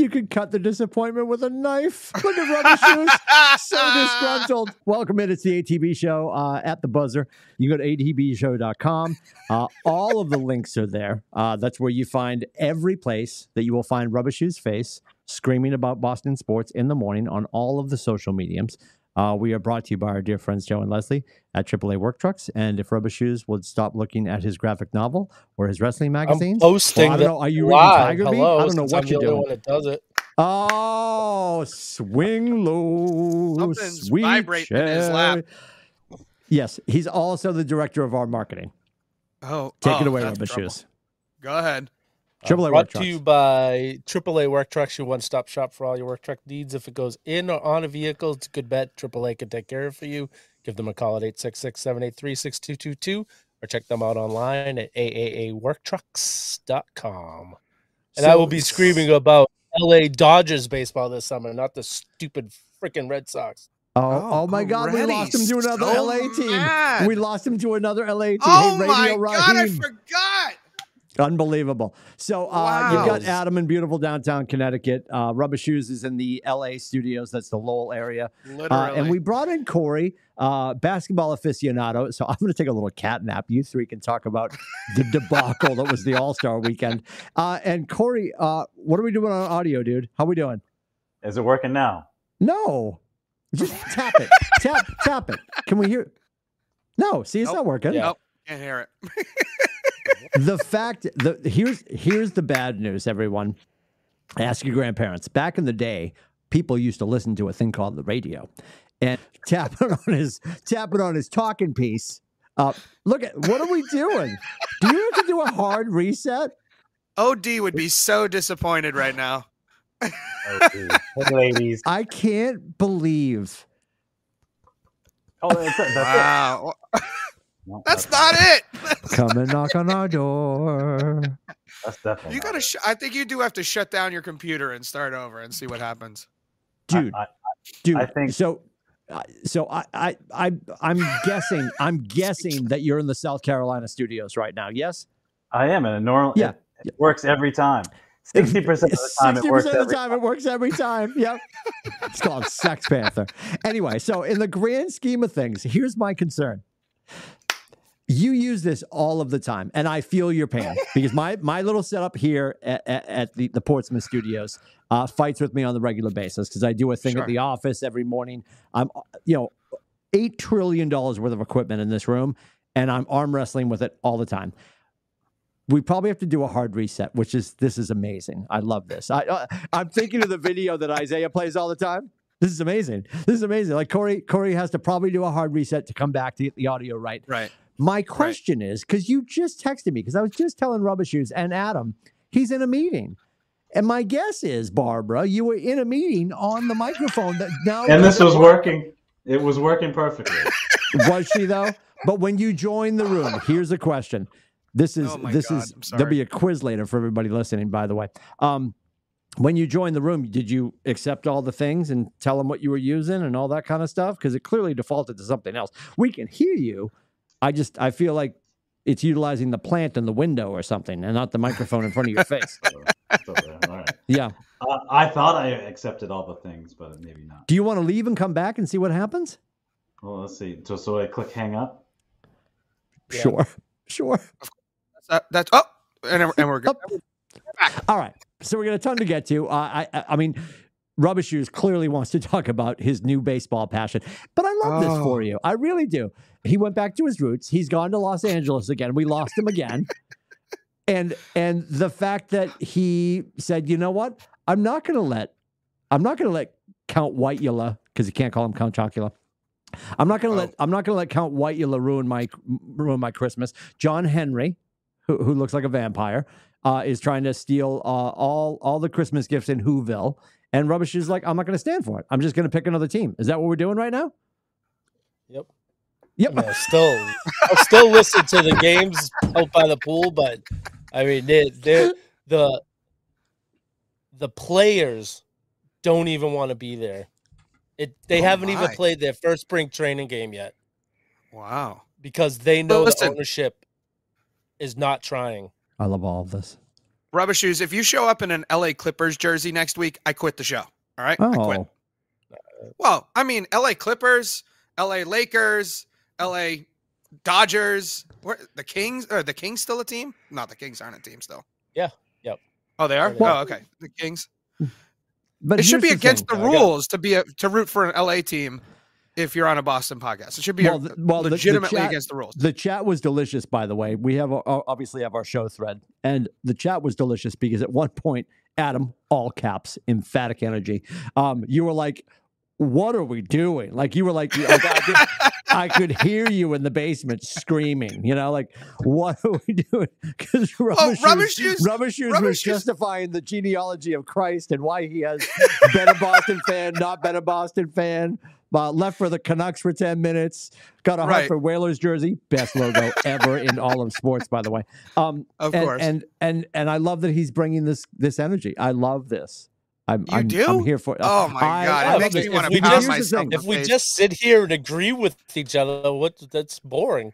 You could cut the disappointment with a knife. Look at rubber shoes. So disgruntled. Welcome in. It's the ATB show uh, at the buzzer. You go to atbshow.com. Uh, all of the links are there. Uh, that's where you find every place that you will find Rubber Shoes Face screaming about Boston sports in the morning on all of the social mediums. Uh, we are brought to you by our dear friends Joe and Leslie at AAA Work Trucks. And if Rubber Shoes would stop looking at his graphic novel or his wrestling magazines, I'm posting Well, I don't know. Are you reading live. Tiger Beat? I don't know what I'm you're doing. one that does it. Oh, swing low, Something's sweet vibrating in his lap. Yes, he's also the director of our marketing. Oh, Take oh, it away, that's Rubber trouble. Shoes. Go ahead. Triple A Uh, brought Work to Trucks. you by AAA Work Trucks, your one-stop shop for all your work truck needs. If it goes in or on a vehicle, it's a good bet. AAA can take care of it for you. Give them a call at 866-783-6222 or check them out online at aaaworktrucks.com. And I will be screaming about LA Dodgers baseball this summer, not the stupid freaking Red Sox. Oh, Oh, oh my God, we lost him to another So LA team. mad. We lost him to another LA team. Oh hey, my Radio god, I forgot. Unbelievable. So uh, you've got Adam in beautiful downtown Connecticut. Uh, Rubber Shoes is in the LA studios. That's the Lowell area. Literally. Uh, and we brought in Corey, uh, basketball aficionado. So I'm going to take a little cat nap. You three can talk about the debacle that was the All Star weekend. Uh, and Corey, uh, what are we doing on audio, dude? How are we doing? Is it working now? No, just tap it, tap, tap it. Can we hear? No, see, it's Nope. not working. Yeah. Nope, can't hear it. the fact the here's here's the bad news everyone ask your grandparents back in the day people used to listen to a thing called the radio and tapping on his tapping on his talking piece uh look at what are we doing do you have to do a hard reset OD would be so disappointed right now. Oh. Hey, ladies. i can't believe Oh, that's it. That's Wow, it. No, that's not it. come and knock on our door That's definitely. You gotta. it. Sh- I think you do have to shut down your computer and start over and see what happens. dude I, I, dude I think- so so I, I i i'm guessing i'm guessing that you're in the south carolina studios right now yes I am, and a normal. Yeah. It, it works every time. Sixty percent of the time, it works 60% of the every time, it works every time. Yep. it's called Sex Panther. Anyway, so in the grand scheme of things, here's my concern. You use this all of the time, and I feel your pain because my my little setup here at, at, the, the Portsmouth studios uh, fights with me on the regular basis because I do a thing Sure. at the office every morning. I'm, you know, eight trillion dollars worth of equipment in this room, and I'm arm wrestling with it all the time we probably have to do a hard reset, which is this is amazing. I love this. I, uh, I'm thinking of the video that Isaiah plays all the time. This is amazing. This is amazing. Like Corey, Corey has to probably do a hard reset to come back to get the audio right. Right. My question is because you just texted me because I was just telling Rubber Shoes and Adam he's in a meeting, and my guess is Barbara, you were in a meeting on the microphone that now And this was working. It was working perfectly. was she though? But when you join the room, here's a question. This is Oh my this God, is there'll be a quiz later for everybody listening. By the way, um, when you joined the room, did you accept all the things and tell them what you were using and all that kind of stuff? Because it clearly defaulted to something else. We can hear you. I just I feel like it's utilizing the plant in the window or something, and not the microphone in front of your face. So, so, all right. Yeah. Uh, I thought I accepted all the things, but maybe not. Do you want to leave and come back and see what happens? Well, let's see. So, so I click hang up. Yeah. Sure. Sure. That, that's oh, and, and we're good. All right. So we got a ton to get to. Uh, I, I, I mean, Rubber Shoes clearly wants to talk about his new baseball passion, but I love this for Oh. you. I really do. He went back to his roots. He's gone to Los Angeles again. We lost him again. and and the fact that he said, you know what? I'm not going to let, I'm not going to let Count Whiteula because you can't call him Count Chocula. I'm not going to Oh. let I'm not going to let Count Whiteula ruin my ruin my Christmas. John Henry, who, who looks like a vampire, uh, is trying to steal uh, all all the Christmas gifts in Whoville. And Rubbish is like, I'm not going to stand for it. I'm just going to pick another team. Is that what we're doing right now? Yep. Yep. Yeah, still, I'll still listen to the games out by the pool, but I mean, they they the the players don't even want to be there. It they Oh haven't even played their first spring training game yet Wow. because they know the listen. ownership is not trying. I love all of this. Rubber shoes. If you show up in an LA Clippers jersey next week, I quit the show. All right. I quit. Oh, Well, I mean, LA Clippers, LA Lakers, LA Dodgers, where, the Kings, are the Kings still a team? Not the Kings aren't a team still. Yeah, yep. Oh, they are. Yeah, they oh, okay. The Kings. but it should here's be against thing. the rules to be a, to root for an LA team if you're on a Boston podcast. It should be Well, the- well, the- the legitimately chat- against the rules. The chat was delicious, by the way. We have our- obviously have our show thread, and the chat was delicious because at one point, Adam, all caps, emphatic energy. Um, you were like, "What are we doing?" Like you were like, I, could, I could hear you in the basement screaming. You know, like, "What are we doing?" Because Oh, Rubber Shoes- Rubber Shoes Rubber was Shoes- justifying the genealogy of Christ and why he has been a Boston fan, not been a Boston fan. Uh, left for the Canucks for 10 minutes. Got a heart Right. for Whalers jersey. Best logo ever in all of sports, by the way. Um, Of and, course. And and and I love that he's bringing this this energy. I love this. I'm, You I'm, do? I'm here for it. Oh my I- god! I It makes me want to pound myself. thing. If we just sit here and agree with each other, what that's boring.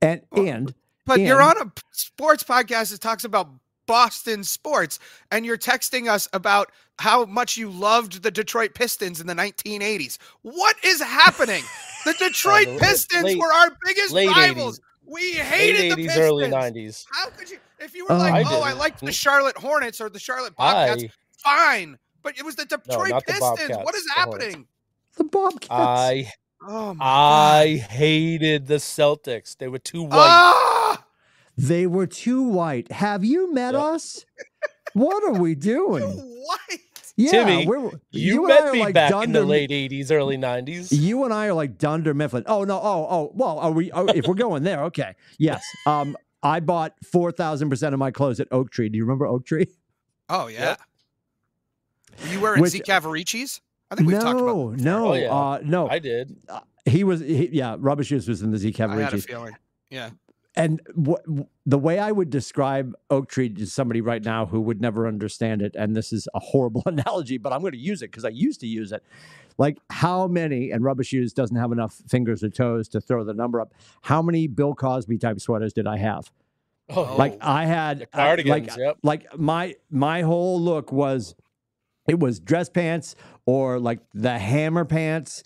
And Well, and But you're on a sports podcast that talks about Boston sports, and you're texting us about how much you loved the Detroit Pistons in the 1980s. What is happening? The Detroit the Pistons late- were our biggest rivals. 80s. We hated Late the eighties, Pistons. early nineties. How could you? If you were Oh. like, I oh, I didn't. liked the Charlotte Hornets or the Charlotte Bobcats, I fine. But it was the Detroit not the Pistons. Bobcats, what is happening? the Bobcats. I Oh my I God. hated the Celtics. They were too white. Ah! They were too white. Have you met Yep. us? What are we doing? What? Yeah, Timmy, we're, you, and I met me like back in the late eighties, early nineties. You and I are like Dunder Mifflin. Oh no! Oh oh. Well, are we? Oh, if we're going there, okay. Yes. Um, I bought four thousand percent of my clothes at Oak Tree. Do you remember Oak Tree? Oh yeah. Were you wearing Which- Z Cavariccis? I think we've talked about. No, that before. no, Oh, yeah. uh, no. I did. he was. He, yeah, Rubber Shoes was in the Z I had a Cavariccis. feeling. Yeah. And what the way I would describe Oak Tree to somebody right now who would never understand it, and this is a horrible analogy, but I'm going to use it because I used to use it. Like how many, and Rubber Shoes doesn't have enough fingers or toes to throw the number up. How many Bill Cosby type sweaters did I have? Oh, Like I had cardigans. like yep. like my my whole look was it was dress pants or like the hammer pants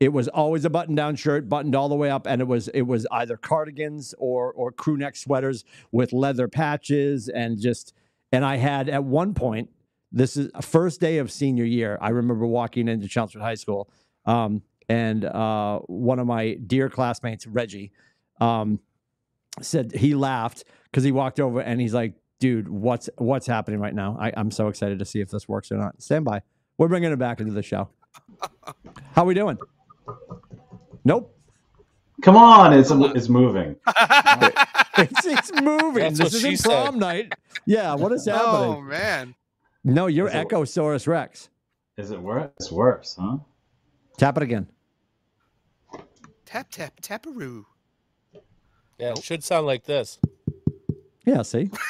it was always a button down shirt buttoned all the way up and it was it was either cardigans or or crew neck sweaters with leather patches and just and i had at one point this is a first day of senior year i remember walking into chelmsford high school um, and uh, one of my dear classmates reggie um, said he laughed because he walked over and he's like, "Dude, what's what's happening right now? I, I'm so excited to see if this works or not. Stand by. We're bringing it back into the show. How are we doing? Nope. Come on, it's it's moving. It's, it's moving. That's this isn't said. prom night. Yeah, what is oh, happening? oh man. No, you're Is it- Echosaurus Rex. Is it worse? It's worse, huh? Tap it again. Tap tap taparoo. Yeah, it should sound like this. Yeah, see.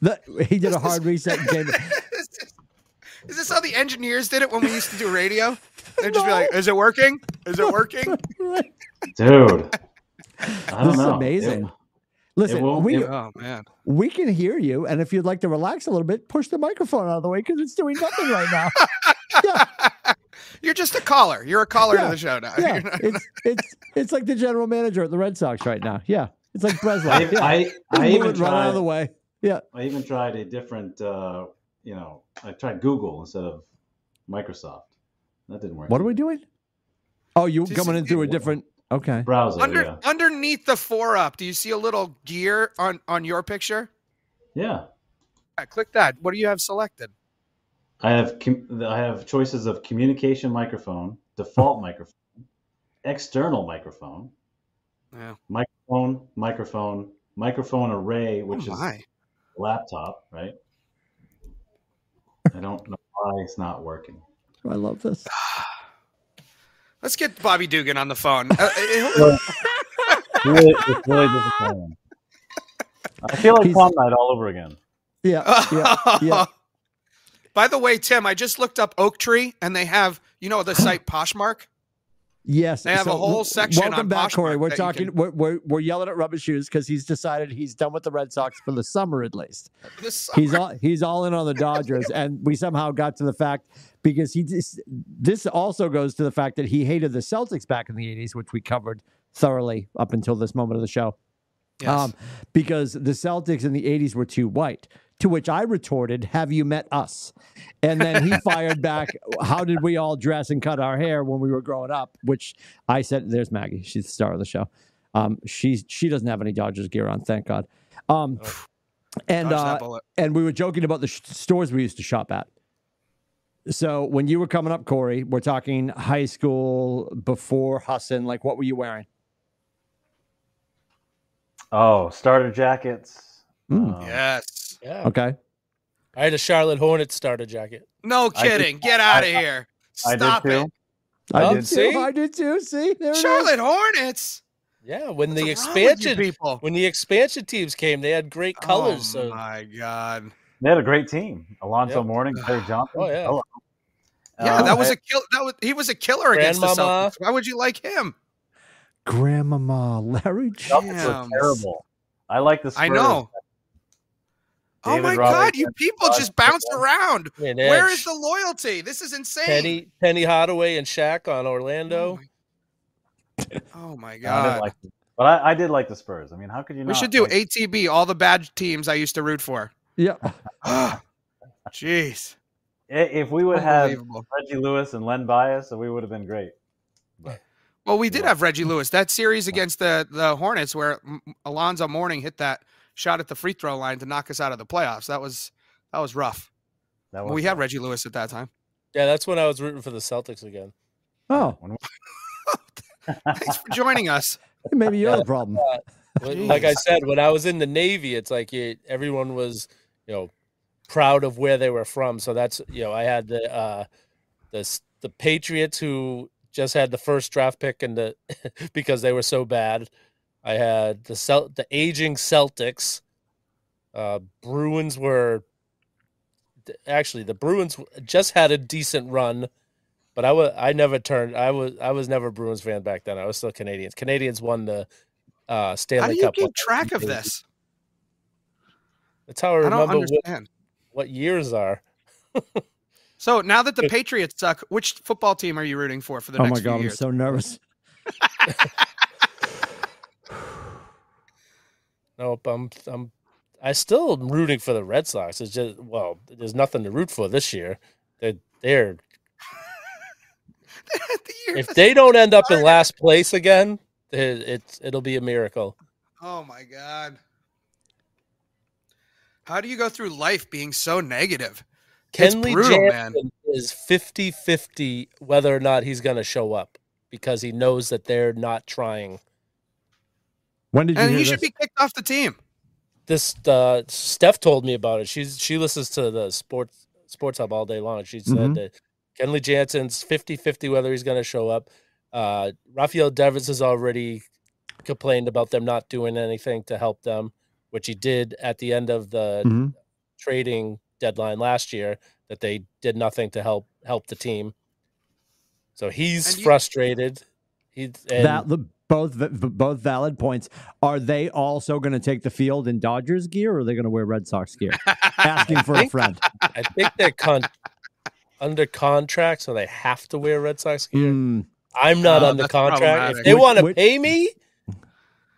the, he did a hard reset and came. is, this, is this how the engineers did it when we used to do radio? They'd just be like, "Is it working? Is it working?" Dude. I don't This is know. amazing. It- Listen, won't- we it- Oh man. we can hear you, and if you'd like to relax a little bit, push the microphone out of the way because it's doing nothing right now. yeah, You're just a caller. You're a caller Yeah. to the show now. yeah. Not- It's it's it's like the general manager at the Red Sox right now. Yeah, it's like Breslow. I, Yeah. I, I even it right out of the way. Yeah. I even tried a different. Uh, you know, I tried Google instead of Microsoft. That didn't work. What are we doing? Oh, you Just- coming in through a different? Okay. Browser. Under yeah. underneath the four up, do you see a little gear on on your picture? Yeah. Yeah, click that. What do you have selected? I have com- I have choices of communication microphone, default microphone, external microphone, Yeah. microphone, microphone, microphone array, oh which oh is my. laptop, right? I don't know why it's not working. I love this. Let's get Bobby Dugan on the phone. Uh, uh, really, it's really disappointing. I feel like He's- prom night all over again. Yeah. Yeah. Yeah. By the way, Tim, I just looked up Oak Tree, and they have you know the site Poshmark. Yes, They have a whole section Welcome on back, Corey. We're talking. can- We're, we're we're yelling at rubber shoes because he's decided he's done with the Red Sox for the summer at least. This He's all he's all in on the Dodgers, and we somehow got to the fact because he just this also goes to the fact that he hated the Celtics back in the '80s, which we covered thoroughly up until this moment of the show. Yes. Um, because the Celtics in the 80s were too white. To which I retorted, Have you met us? And then he fired back, How did we all dress and cut our hair when we were growing up? Which I said, There's Maggie. She's the star of the show. Um, she's she doesn't have any Dodgers gear on, thank God. Um, and uh, and we were joking about the sh- stores we used to shop at. So when you were coming up, Corey, we're talking high school before Husson. Like, what were you wearing? Oh, starter jackets. Mm. Um, yes. Yeah. Okay. I had a Charlotte Hornets starter jacket. No I did- kidding. Get out of here. I Stop did too. it. I Oh, did see? too. I did too. See, there. Charlotte Hornets. Yeah, when the What's wrong with you expansion people. when the expansion teams came, they had great colors. Oh so my god. They had a great team. Alonzo Yep. Mourning, Clay Johnson. Oh, yeah. Hello. Yeah, Uh, that was I- a kill. That was he was a killer against the Celtics. Why would you like him? Grandmama Larry. Celtics were Damn. terrible. I like the Spurs. I know. Oh my Robinson, god, you people Rod just bounce around. I mean, they Where had is the loyalty? This is insane. Penny Penny Hardaway and Shaq on Oh Orlando? my, oh my God! I didn't god. like them. But I, I did like the Spurs. I mean, how could you we not? should do like- ATB, all the bad teams I used to root for. Yeah. Jeez. If we would have Reggie Lewis and Len Bias, we would have been great. Well, we did have Reggie Lewis. That series against the the Hornets, where Alonzo Mourning hit that shot at the free throw line to knock us out of the playoffs. That was that was rough. That But we had Reggie Lewis at that time. Yeah, that's when I was rooting for the Celtics again. Oh, Thanks for joining us. maybe you're the problem. When- Like I said, when I was in the Navy, it's like it, everyone was, you know, proud of where they were from. So that's you know, I had the uh, the the Patriots who just had the first draft pick and the because they were so bad. I had the Cel- the aging Celtics. Uh, Bruins were actually the Bruins just had a decent run, but I was I never turned I was I was never a Bruins fan back then. I was still Canadiens. Canadiens won the uh, Stanley How do you Cup. keep one track of this? That's how I I remember what, understand. what years are. So now that the Patriots suck, which football team are you rooting for for the Oh next Oh my few god, I'm years? so nervous. Nope, I'm I'm I still am rooting for the Red Sox. It's just well, there's nothing to root for this year. They're they're The if they don't end up in last place again, it, it's it'll be a miracle. oh my god. How do you go through life being so negative? It's Kenley brutal, man. Jansen is 50-50 whether or not he's going to show up because he knows that they're not trying. When did you And hear he this? should be kicked off the team. This uh, Steph told me about it. She's she listens to the sports sports hub all day long. She said Mhm. that Kenley Jansen's 50-50 whether he's going to show up. Uh, Rafael Devers has already complained about them not doing anything to help them, which he did at the end of the Mhm. trading deadline last year. That they did nothing to help help the team. So he's And you- frustrated. He's and that the, both v- v- both valid points. Are they also going to take the field in Dodgers gear, or are they going to wear Red Sox gear? Asking for a friend. I think they're con- under contract, so they have to wear Red Sox gear. Mm, I'm not Oh, under contract. If they want to pay me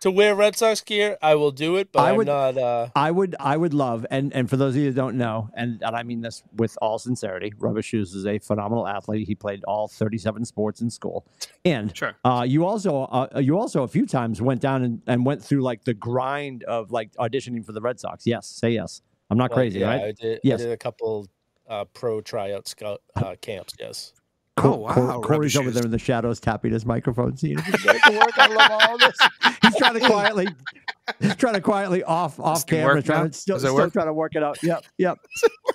to wear Red Sox gear, I will do it. But I I'm would- not. Uh, I would I would love and and for those of you that don't know, and, and I mean this with all sincerity, Rubber Shoes is a phenomenal athlete. He played all 37 sports in school, and Sure. uh, you also uh, you also a few times went down and, and went through like the grind of like auditioning for the Red Sox. Yes, say yes. I'm not well, crazy, yeah, right? I did. Yes. I did a couple uh, pro tryout scout uh, camps. Yes. Co- Oh, wow, Co- Corey's over there in the shadows tapping his microphone. Seeing if it's making work. I love all this. He's trying to quietly, he's trying to quietly off off camera, trying to still, Does still work? trying to work it out. Yep, yep.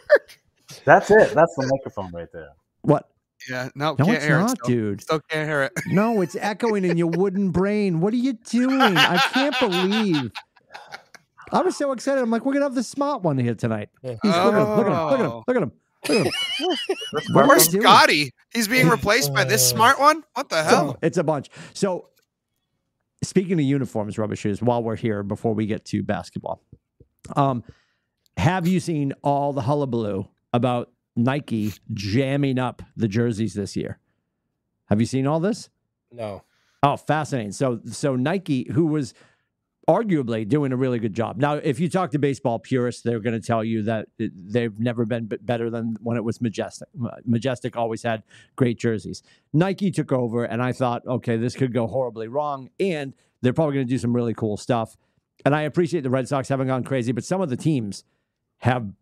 That's it. That's the microphone right there. What? Yeah, no, No, can't it's hear not, it. Still. dude. still can't hear it. No, it's echoing in your wooden brain. What are you doing? I can't believe. I was so excited. I'm like, we're gonna have the smart one here tonight. Yeah. He's, look at him. Look at him. Look at him. Oh. Look at him. Look at him. That's What Where's are we doing? Scotty? He's being replaced by this smart one? What the hell? It's a bunch. So, speaking of uniforms, rubber shoes, while we're here, before we get to basketball, um, have you seen all the hullabaloo about Nike jamming up the jerseys this year? Have you seen all this? No. Oh, fascinating. So, so Nike, who was arguably doing a really good job. Now, if you talk to baseball purists, they're going to tell you that they've never been better than when it was Majestic. Majestic always had great jerseys. Nike took over, and I thought, okay, this could go horribly wrong, and they're probably going to do some really cool stuff. And I appreciate the Red Sox haven't gone crazy, but some of the teams have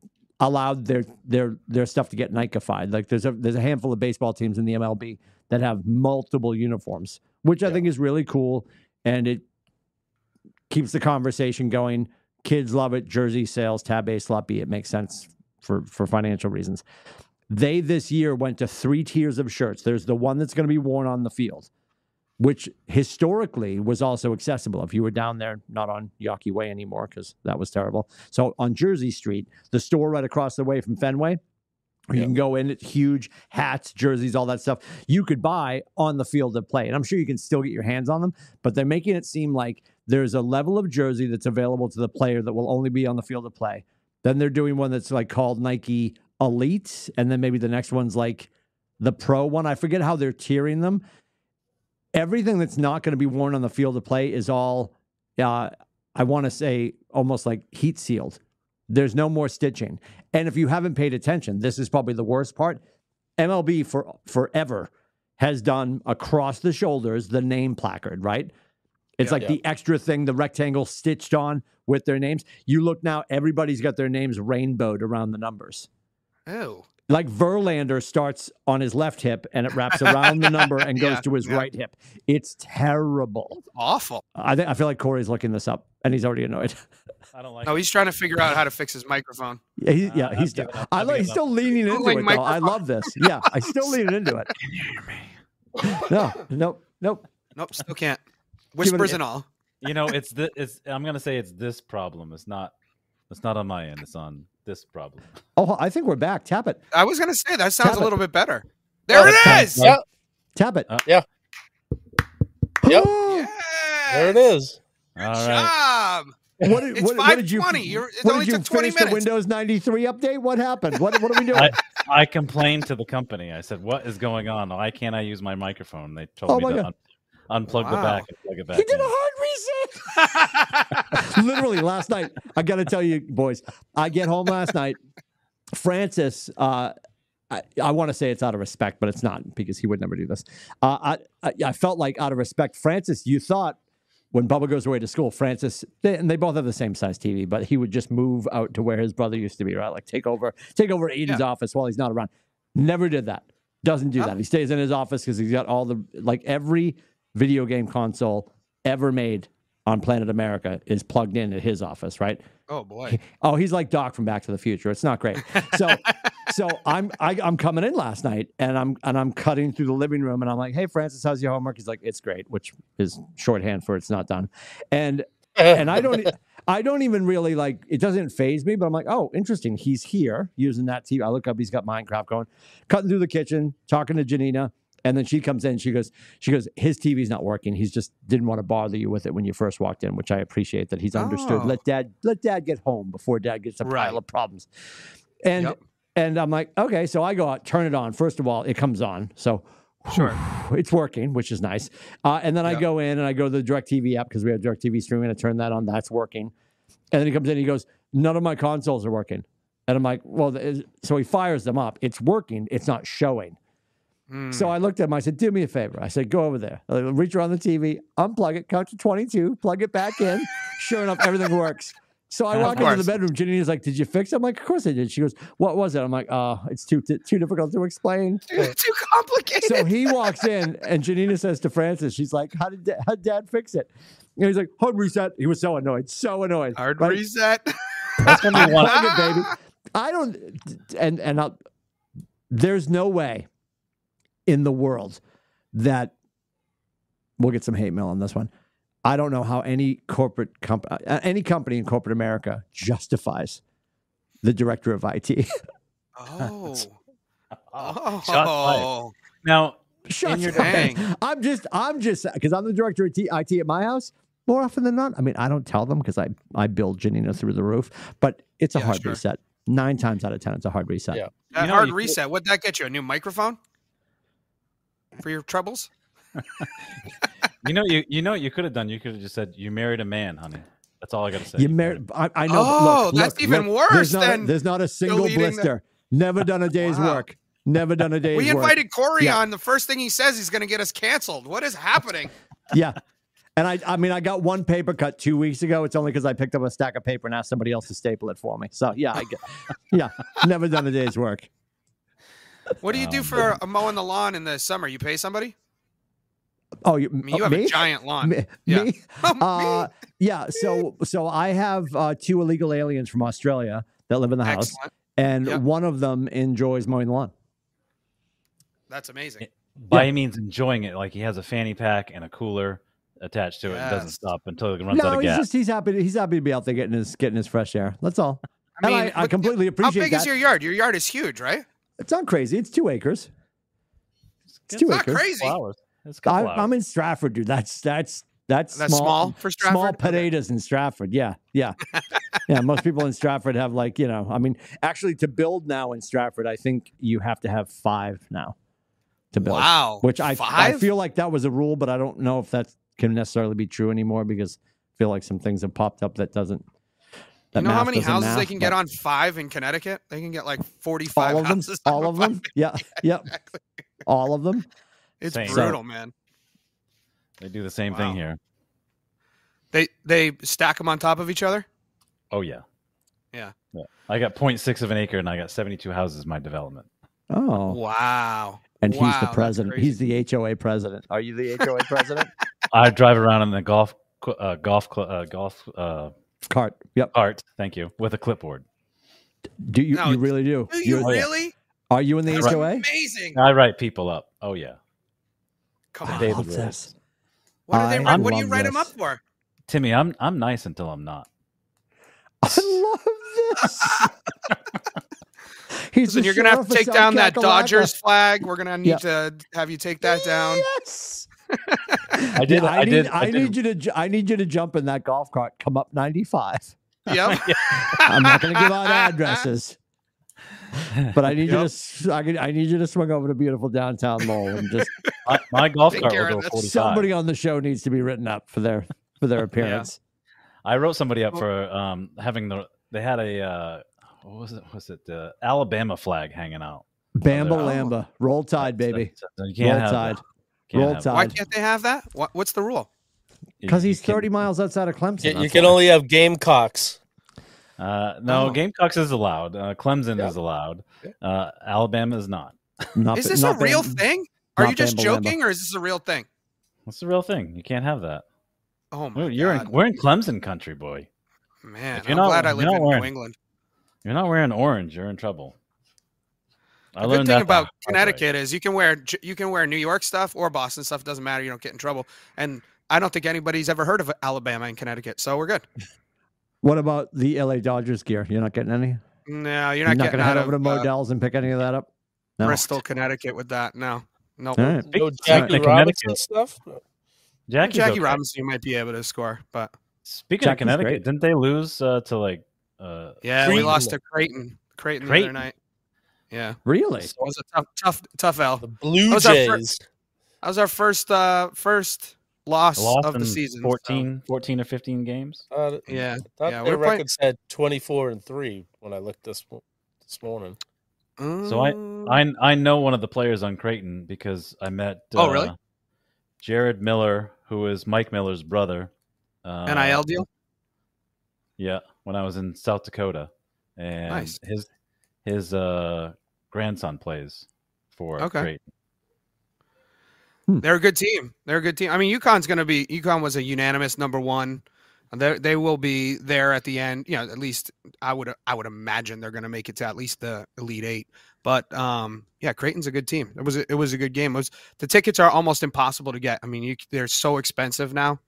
allowed their their their stuff to get Nike-fied. Like there's a there's a handful of baseball teams in the MLB that have multiple uniforms, which I think is really cool, and it keeps the conversation going. Kids love it. Jersey sales, tab A, slot B. It makes sense for for financial reasons. They this year went to three tiers of shirts. There's the one that's going to be worn on the field, which historically was also accessible if you were down there, not on Yawkey Way anymore because that was terrible. So on Jersey Street, the store right across the way from Fenway, you Yeah. can go in, it's huge hats, jerseys, all that stuff. You could buy on the field of play, and I'm sure you can still get your hands on them. But they're making it seem like there's a level of jersey that's available to the player that will only be on the field of play. Then they're doing one that's like called Nike Elite, and then maybe the next one's like the Pro one. I forget how they're tiering them. Everything that's not going to be worn on the field of play is all, uh, I want to say, almost like heat sealed. There's no more stitching. And if you haven't paid attention, this is probably the worst part. MLB for forever has done across the shoulders the name placard, right? It's Yeah. like Yeah. the extra thing, the rectangle stitched on with their names. You look now, everybody's got their names rainbowed around the numbers. Oh. Like Verlander starts on his left hip and it wraps around the number and goes Yeah, to his yeah. right hip. It's terrible. Awful. I think I feel like Corey's looking this up and he's already annoyed. I don't like. No, he's trying to figure out how to fix his microphone. Yeah, he, Uh, yeah, I've he's. given up. I like. He's still leaning into Googling it though. I love this. Yeah, I still leaning into it. Can you hear me? No, nope, nope. Nope, still can't. Whispers and all. You know, it's this. It's. I'm gonna say it's this problem. It's not. It's not on my end. It's on this problem. Oh, I think we're back. Tap it. I was gonna say that sounds Tap a it. little bit better. There Oh, it that's is. Yeah. Tap it. Uh, Yeah. Yep. Yes. There it is. All Good right. job. What did, It's what, what did you? 5:20. You're- it what only did you took 20 finish the. Windows 93 update? What happened? What What are we doing? I, I complained to the company. I said, "What is going on? Why can't I use my microphone?" They told Oh me my to God. un- unplug the back and plug it back. he did in. a hard reset. Literally last night. I got to tell you, boys. I get home last night. Francis. Uh, I, I want to say it's out of respect, but it's not because he would never do this. Uh, I, I I felt like out of respect, Francis. You thought when Bubba goes away to school, Francis, they, and they both have the same size TV, but he would just move out to where his brother used to be, right? Like take over, take over Aiden's office while he's not around. Never did that. Doesn't do Oh. that. He stays in his office because he's got all the like every video game console ever made on planet America is plugged in at his office, right? Oh boy. Oh, he's like Doc from Back to the Future. It's not great. So, so I'm I, I'm coming in last night, and I'm and I'm cutting through the living room, and I'm like, "Hey, Francis, how's your homework?" He's like, "It's great," which is shorthand for "it's not done," and and I don't I don't even really like it doesn't phase me, but I'm like, "Oh, interesting. He's here using that TV." I look up, he's got Minecraft going, cutting through the kitchen, talking to Janina. And then she comes in. She goes. She goes. His TV's not working. He's just didn't want to bother you with it when you first walked in, which I appreciate that he's understood. Oh. Let dad let dad get home before dad gets a Right. pile of problems. And Yep. and I'm like, okay, so I go out, turn it on. First of all, it comes on, so Sure. it's working, which is nice. Uh, and then I go in and I go to the Directv app because we have Directv streaming. I turn that on. That's working. And then he comes in. and He goes, none of my consoles are working. And I'm like, well, so he fires them up. It's working. It's not showing. Hmm. So I looked at him. I said, "Do me a favor." I said, "Go over there, reach around the TV, unplug it, count to twenty-two, plug it back in." sure enough, everything works. So I walk into the bedroom. Janina's like, "Did you fix it?" I'm like, "Of course I did." She goes, "What was it?" I'm like, "Oh, it's too too difficult to explain." too, too complicated. So he walks in, and Janina says to Francis, "She's like, how did da- how did Dad fix it?" And he's like, "Hard reset." He was so annoyed, so annoyed. Hard right? reset. That's gonna be one. It, baby. I don't, and and I'll, there's no way in the world that we'll get some hate mail on this one. I don't know how any corporate company, uh, any company in corporate America justifies the director of IT. Oh. Oh, Shots oh. fired. Now, Shut In your defense. I'm just, I'm just, because I'm the director of T- IT at my house. More often than not, I mean, I don't tell them because I, I build Janina through the roof, but it's a Yeah, hard sure. reset. Nine times out of ten, it's a hard reset. Yeah. That You know, hard you- reset. What'd that get you? A new microphone for your troubles? you know, you you know, what you could have done. You could have just said, "You married a man, honey." That's all I got to say. You married. I, I know. Oh, look, that's look, even look, worse There's not, a, there's not a single deleting the- blister. Never done a day's Wow. work. Never done a day's work. We work. invited Corey Yeah. on. The first thing he says, he's going to get us canceled. What is happening? Yeah. And I, I mean, I got one paper cut two weeks ago. It's only because I picked up a stack of paper and asked somebody else to staple it for me. So yeah, I get, yeah, never done a day's work. What do you do Um, for a mowing the lawn in the summer? You pay somebody? Oh, you, I mean, you have me? a giant lawn. Me? Yeah. me? Oh. Uh, yeah. So, so I have uh, two illegal aliens from Australia that live in the house, Excellent. and Yep. one of them enjoys mowing the lawn. That's amazing. By Yeah. means enjoying it, like he has a fanny pack and a cooler attached to it. and doesn't stop until it runs out no, of he's gas. just he's happy. To, he's happy to be out there getting his getting his fresh air. That's all. I and mean, I, I but completely how appreciate big that. is your yard? Your yard is huge, right? It's not crazy. It's two acres. It's It's two not acres. crazy. Flowers. It's a I, couple I'm in Stratford, dude. That's that's that's That's small for Small Stratford? Okay. potatoes in Stratford. Yeah, yeah, yeah. Most people in Stratford have like you know. I mean, actually, to build now in Stratford, I think you have to have five now to build. Wow. Which I I feel like that was a rule, but I don't know if that can necessarily be true anymore because I feel like some things have popped up that doesn't. That you know how many doesn't houses they can get on five in Connecticut? They can get like 45 All of them. houses. All of five. them. Yeah. Yep. Exactly. All of them. It's Same. brutal, man. They do the same Wow. thing here. They they stack them on top of each other. Oh yeah. Yeah. I got 0.6 of an acre and I got 72 houses in my development. Oh. Wow. And Wow, he's the president. He's the HOA president. Are you the HOA president? I drive around in the golf cl- uh, golf uh, golf uh, Cart. Yep. cart. Thank you with a clipboard. Do you? No, you really do? Do you Oh, yeah. really? Are you in the That's HOA? amazing. I write people up. Oh yeah. Come on. David love this. What, do they I what do you love write them up for? Timmy, I'm I'm nice until I'm not. I love this. He's Listen, you're gonna have to take South down that Dodgers flag. We're gonna need Yeah. to have you take that down. Yes. I did. Yeah, I, need, did. I, I, did. need you to. I need you to jump in that golf cart. Come up 95. Yep. I'm not going to give out addresses, but I need you to. Yep. s- I, can- I need you to swing over to beautiful downtown Lowell and just My, my golf cart will go this. 45. somebody on the show needs to be written up for their for their appearance. I wrote somebody up for um, having the. They had a. Uh, what was it? Was it the Alabama flag hanging out? Bamba Oh. Lamba, roll tide, baby, So- so you can't roll have tide. that. Can't Roll have that. Why can't they have that? What, what's the rule? Because he's can't- 30 miles outside of Clemson. You, you can why. only have Gamecocks. Uh, no, Oh. Gamecocks is allowed. Uh, Clemson Yeah. is allowed. Uh, Alabama is not. Not Is ba- this a not real Bam- thing? Are not you just Bamba Lamba. joking, or is this a real thing? That's the real thing. You can't have that. Oh my We're, you're god, in, we're in Clemson country, boy. man! if you're I'm not- glad I live in not New England. You're not wearing orange. You're in trouble. I The good thing that about hard way. Connecticut is you can wear you can wear New York stuff or Boston stuff. Doesn't matter. You don't get in trouble. And I don't think anybody's ever heard of Alabama and Connecticut, so we're good. What about the LA Dodgers gear? You're not getting any? No, you're You're not, not getting going to head out over of to uh, Modell's and pick any of that up? No. Bristol, Connecticut with that. No, no. All right. Speak- No Jackie of Robinson Connecticut, stuff. Jackie's Jackie okay. Robinson, you might be able to score, but Speaking Jackie's of Connecticut, great. didn't they lose uh, to like? Uh, yeah, we lost to Creighton. Creighton, the Creighton. other night. Yeah, Really? so it was a tough, tough, tough L. The Blue Those are fir- Jays. That was our first, uh first loss, lost of the in season. so- 14, 14 or 15 games. Uh, Yeah, I thought yeah, their we're playing- record said 24 and 3 when I looked this this morning. So I- Mm, I I know one of the players on Creighton because I met. Oh, really? uh, Jared Miller, who is Mike Miller's brother. Uh, NIL deal. Yeah, when I was in South Dakota, and Nice. his his uh, grandson plays for Okay. Creighton. They're a good team. They're a good team. I mean, UConn's going to be. UConn was a unanimous number one. They they will be there at the end. You know, at least I would I would imagine they're going to make it to at least the elite eight. But um, yeah, Creighton's a good team. It was a, it was a good game. It was the tickets are almost impossible to get. I mean, you, they're so expensive now.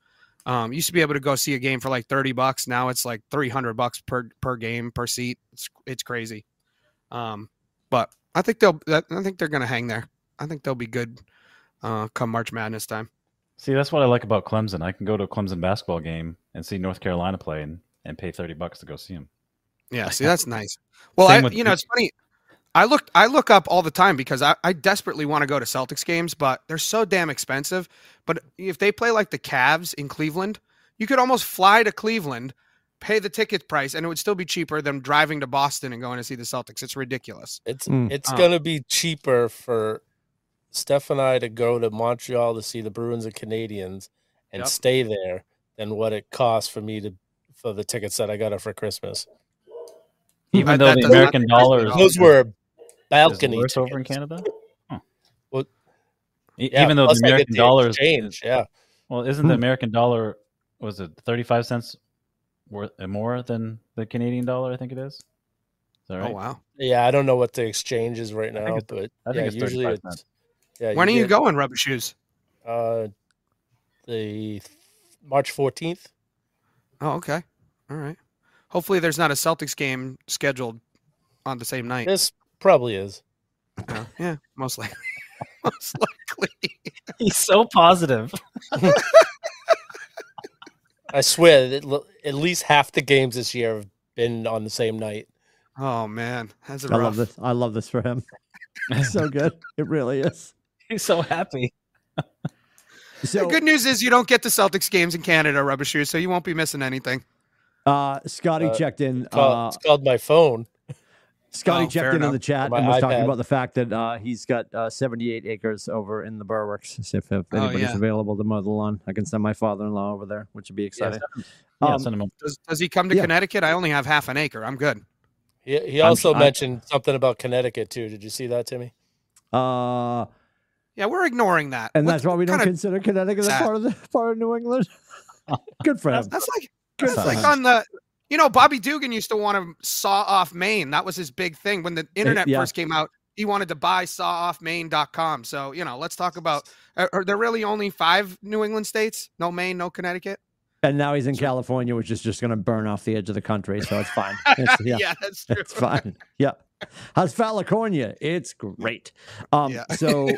Um, used to be able to go see a game for like thirty bucks. Now it's like three hundred bucks per per game per seat. It's it's crazy. Um, but I think they'll. I think they're going to hang there. I think they'll be good uh, come March Madness time. See, that's what I like about Clemson. I can go to a Clemson basketball game and see North Carolina play and, and pay thirty bucks to go see them. Yeah, see, that's nice. Well, I, with you know, it's funny. I look, I look up all the time because I, I desperately want to go to Celtics games, but they're so damn expensive. But if they play like the Cavs in Cleveland, you could almost fly to Cleveland, pay the ticket price, and it would still be cheaper than driving to Boston and going to see the Celtics. It's ridiculous. It's Mm. it's Oh. gonna be cheaper for Steph and I to go to Montreal to see the Bruins and Canadiens and Yep. stay there than what it costs for me to for the tickets that I got her for Christmas. Even That- though the American interest me dollar at is, all. Those were is balcony worse over in. Canada. Huh. Well, Yeah, even though the American the dollar is yeah. well, isn't the Hmm. American dollar was it thirty five cents worth more than the Canadian dollar? I think it is. Is that right? Oh wow! Yeah, I don't know what the exchange is right think now, it's- but I think yeah, it's usually it's yeah. When are you get, going, Rubber Shoes? Uh, the March fourteenth. Oh, okay. All right. Hopefully, there's not a Celtics game scheduled on the same night. This probably is. Yeah, yeah most likely. most likely. He's so positive. I swear, that at least half the games this year have been on the same night. Oh man, that's I rough. love this. I love this for him. It's so good. It really is. He's so happy. So, the good news is you don't get the Celtics games in Canada, Rubber Shoes, so you won't be missing anything. uh, Scotty Uh, checked in. It's called, Uh, it's called my phone. Scotty Oh, fair checked in in enough. the chat My and was talking about the fact that uh, he's got uh, 78 acres over in the Burworks. So if, if Oh, anybody's yeah. available to mow the lawn, I can send my father-in-law over there, which would be Yeah, exciting. send him, yeah, Um, send him a- Does, does he come to Yeah. Connecticut? I only have half an acre. I'm good. He, he I'm- also I- mentioned something about Connecticut too. Did you see that, Timmy? Uh, Yeah, we're ignoring that. and What- that's why we don't kinda- consider Connecticut a part of the part of New England. Good for him. That's like Good that's like on the. You know, Bobby Dugan used to want to saw off Maine. That was his big thing when the internet yeah. first came out. He wanted to buy sawoffmaine.com. So, you know, let's talk about are, there really only five New England states? No Maine, no Connecticut? And now he's in California, which is just going to burn off the edge of the country. So it's fine. It's, yeah, that's true. it's fine. Yeah. How's California? It's great. Um, Yeah. so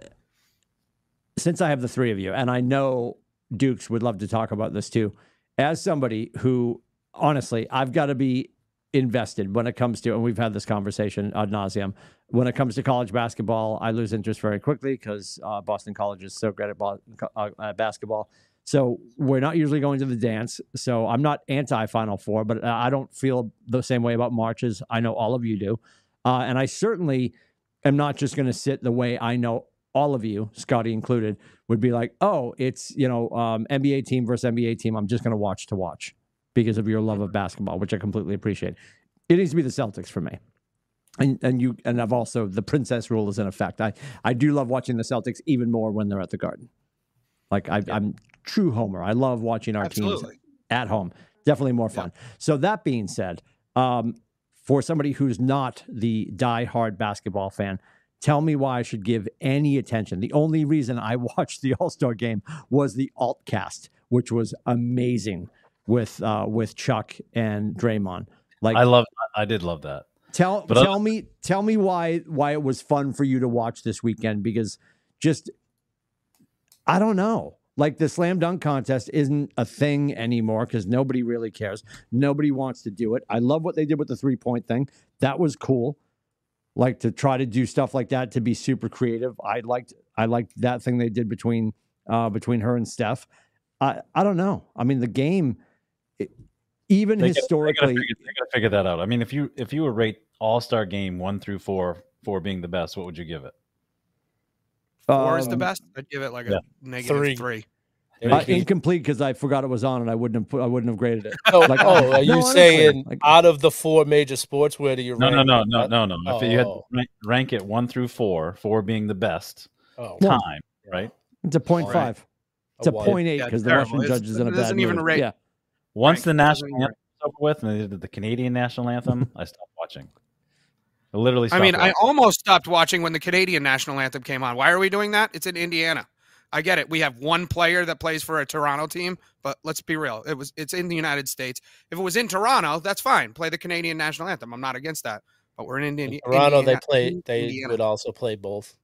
since I have the three of you, and I know Dukes would love to talk about this too, as somebody who honestly, I've got to be invested when it comes to, and we've had this conversation ad nauseum. When it comes to college basketball, I lose interest very quickly because uh, Boston College is so great at, ball, uh, basketball. So we're not usually going to the dance. So I'm not anti Final Four, but I don't feel the same way about marches. I know all of you do, uh, and I certainly am not just going to sit the way I know all of you, Scotty included, would be like, oh, it's you know um, NBA team versus NBA team. I'm just going to watch to watch because of your love of basketball, which I completely appreciate. It needs to be the Celtics for me. And, and you and I've also the princess rule is in effect. I, I do love watching the Celtics even more when they're at the Garden. Like I, I'm true homer. I love watching our teams at home. Definitely more fun. So that being said, um, for somebody who's not the die-hard basketball fan, tell me why I should give any attention. The only reason I watched the All Star game was the alt cast, which was amazing with uh, with Chuck and Draymond. Like I love. I did love that. Tell But tell me tell me why why it was fun for you to watch this weekend because just I don't know. Like the slam dunk contest isn't a thing anymore because nobody really cares. Nobody wants to do it. I love what they did with the three point thing. That was cool. Like to try to do stuff like that to be super creative. I liked I liked that thing they did between uh between her and Steph. I I don't know. I mean the game it, even They gotta- they gotta historically figure- they gotta figure that out. I mean, if you if you were rate All Star Game one through four, four being the best, what would you give it? Four is the um, best. I'd give it like yeah. a negative Three. three. There Uh, incomplete because I forgot it was on and I wouldn't have put, I wouldn't have graded it. Oh, like- oh, No, are you honestly, saying like- out of the four major sports, where do you No, rank? no, no, it? no, no, no. If you had Oh. rank, rank it one through four, four being the best Oh, One. time, right? It's a point All five. It's a one. point eight Yeah, because the. Russian It's- judge is in a bad doesn't even mood. rate. Yeah, Once Right, the national anthem was over with and they did the Canadian national anthem, I stopped watching. I literally I stopped mean, I almost stopped watching when the Canadian national anthem came on. Why are we doing that? It's in Indiana. I get it. We have one player that plays for a Toronto team, but let's be real. It was it's in the United States. If it was in Toronto, that's fine. Play the Canadian national anthem. I'm not against that. but we're in Indiana. In Toronto, they play. They Indiana. would also play both.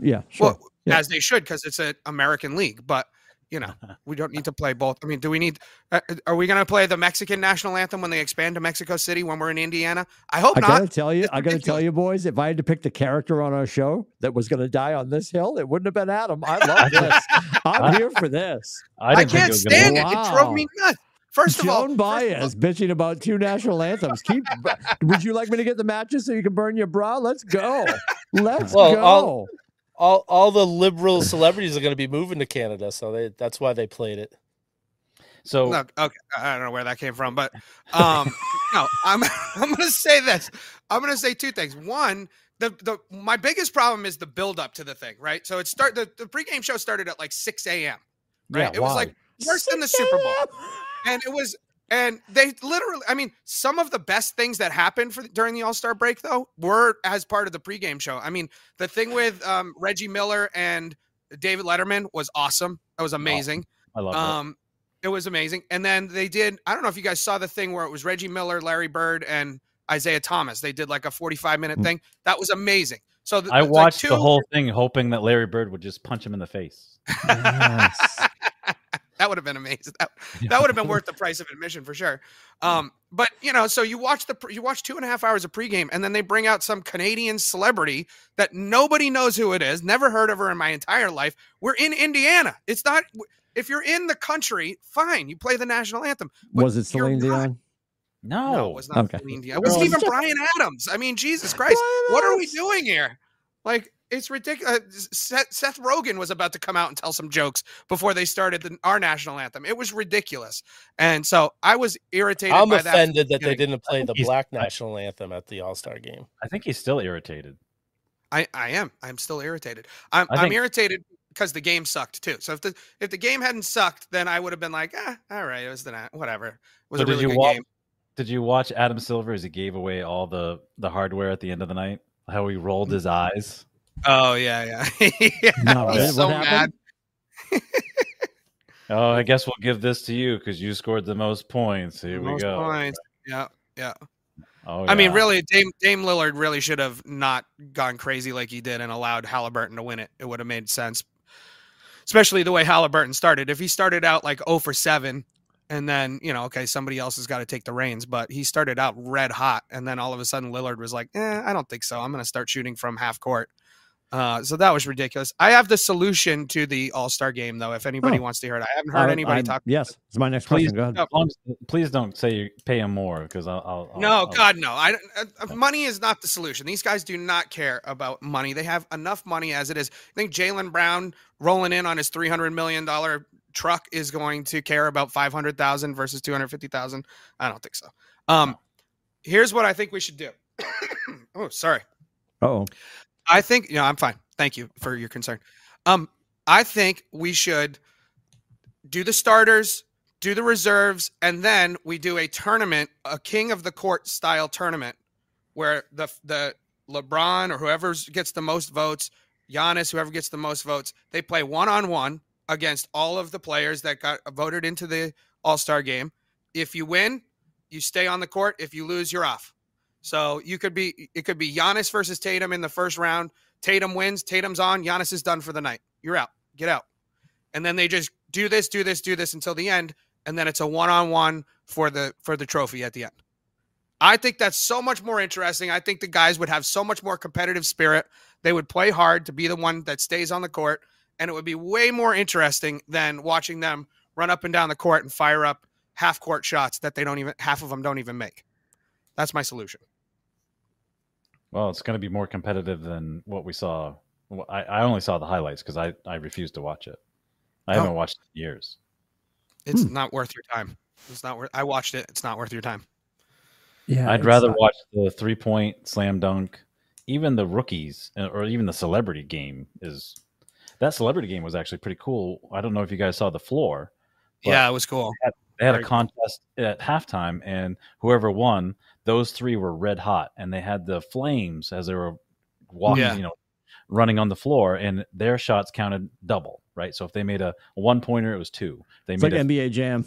Yeah, sure. Well, Yeah. as they should, because it's an American league. But you know, we don't need to play both. I mean, do we need? Uh, are we going to play the Mexican national anthem when they expand to Mexico City when we're in Indiana? I hope I not. I gotta tell you, It's I gotta tell you, boys, if I had to pick the character on our show that was gonna die on this hill, it wouldn't have been Adam. I love this. I'm here for this. I, I can't it gonna stand be- it. It drove me nuts. First of all, Joan first all- Baez bitching about two national anthems. Keep. would you like me to get the matches so you can burn your bra? Let's go. Let's Well, go. I'll- All all the liberal celebrities are going to be moving to Canada, so they, that's why they played it. So No, okay, I don't know where that came from, but um, no, I'm I'm going to say this. I'm going to say two things. One, the the my biggest problem is the build up to the thing, right? So it start the, the pregame show started at like 6 a.m. Right? Yeah, it was like worse than the Super Bowl, and it was. And they literally, I mean, some of the best things that happened for during the All Star break, though, were as part of the pregame show. I mean, the thing with um, Reggie Miller and David Letterman was awesome. That was amazing. I love it. Um, it was amazing. And then they did. I don't know if you guys saw the thing where it was Reggie Miller, Larry Bird, and Isaiah Thomas. They did like a forty-five minute Mm. thing. That was amazing. So th- I like watched two- the whole thing hoping that Larry Bird would just punch him in the face. Yes. That would have been amazing. That, that would have been worth the price of admission for sure. Um, but you know, so you watch the you watch two and a half hours of pregame, and then they bring out some Canadian celebrity that nobody knows who it is. Never heard of her in my entire life. We're in Indiana. It's not. If you're in the country, fine. You play the national anthem. Was it you're Celine not- Dion? No, No, it was not Okay. Celine Dion. It wasn't Well, even just- Bryan Adams. I mean, Jesus Christ, what are we doing here? Like, it's ridiculous. Seth, Seth Rogen was about to come out and tell some jokes before they started the, our national anthem. It was ridiculous, and so I was irritated. I'm by that. offended that they didn't play the black national anthem at the All Star game. I think he's still irritated. I, I am. I'm still irritated. I'm, I I'm irritated because the game sucked too. So if the if the game hadn't sucked, then I would have been like, ah, all right, it was the na- whatever. It was So a did really you good watch- game. Did you watch Adam Silver as he gave away all the the hardware at the end of the night? How he rolled his eyes. Oh yeah, yeah. yeah. No, He's so happened? mad. Oh, I guess we'll give this to you because you scored the most points. Here we Most go. points. Yeah, yeah. Oh, yeah. I mean, really, Dame Dame Lillard really should have not gone crazy like he did and allowed Halliburton to win it. It would have made sense, especially the way Halliburton started. If he started out like 0 for 7, and then you know, okay, somebody else has got to take the reins, but he started out red hot, and then all of a sudden Lillard was like, eh, I don't think so. I'm going to start shooting from half court. Uh, so that was ridiculous. I have the solution to the All Star game, though. If anybody Oh. wants to hear it, I haven't heard Uh, anybody I'm- talk. Yes, it's my next Please- question. Go ahead. No. Long please don't say you pay him more because I'll. I'll, I'll- No, I'll- God, no. I uh, uh, money is not the solution. These guys do not care about money. They have enough money as it is. I think Jaylen Brown rolling in on his three hundred million dollar truck is going to care about five hundred thousand versus two hundred fifty thousand. I don't think so. Um, here's what I think we should do. oh, sorry. Oh, I think you know I'm fine. Thank you for your concern. Um, I think we should do the starters, do the reserves, and then we do a tournament, a king of the court style tournament, where the the LeBron or whoever gets the most votes, Giannis, whoever gets the most votes, they play one on one against all of the players that got voted into the All Star game. If you win, you stay on the court. If you lose, you're off. So you could be it could be Giannis versus Tatum in the first round. Tatum wins, Tatum's on, Giannis is done for the night. You're out. Get out. And then they just do this, do this, do this until the end, and then it's a one-on-one for the for the trophy at the end. I think that's so much more interesting. I think the guys would have so much more competitive spirit. They would play hard to be the one that stays on the court, and it would be way more interesting than watching them run up and down the court and fire up half court shots that they don't even half of them don't even make. That's my solution. Well, it's going to be more competitive than what we saw. Well, I, I only saw the highlights because I, I refused to watch it. I Oh. haven't watched it in years. It's Hmm. not worth your time. It's not worth. I watched it. It's not worth your time. yeah. I'd rather not- watch the three point slam dunk, even the rookies uh, or even the celebrity game is. That celebrity game was actually pretty cool. I don't know if you guys saw the floor. Yeah, it was cool. They had Very a cool. contest at halftime, and whoever won, those three were red hot, and they had the flames as they were walking, Yeah. you know, running on the floor, and their shots counted double, right? So if they made a one pointer, it was two. They It's made like a, NBA Jam.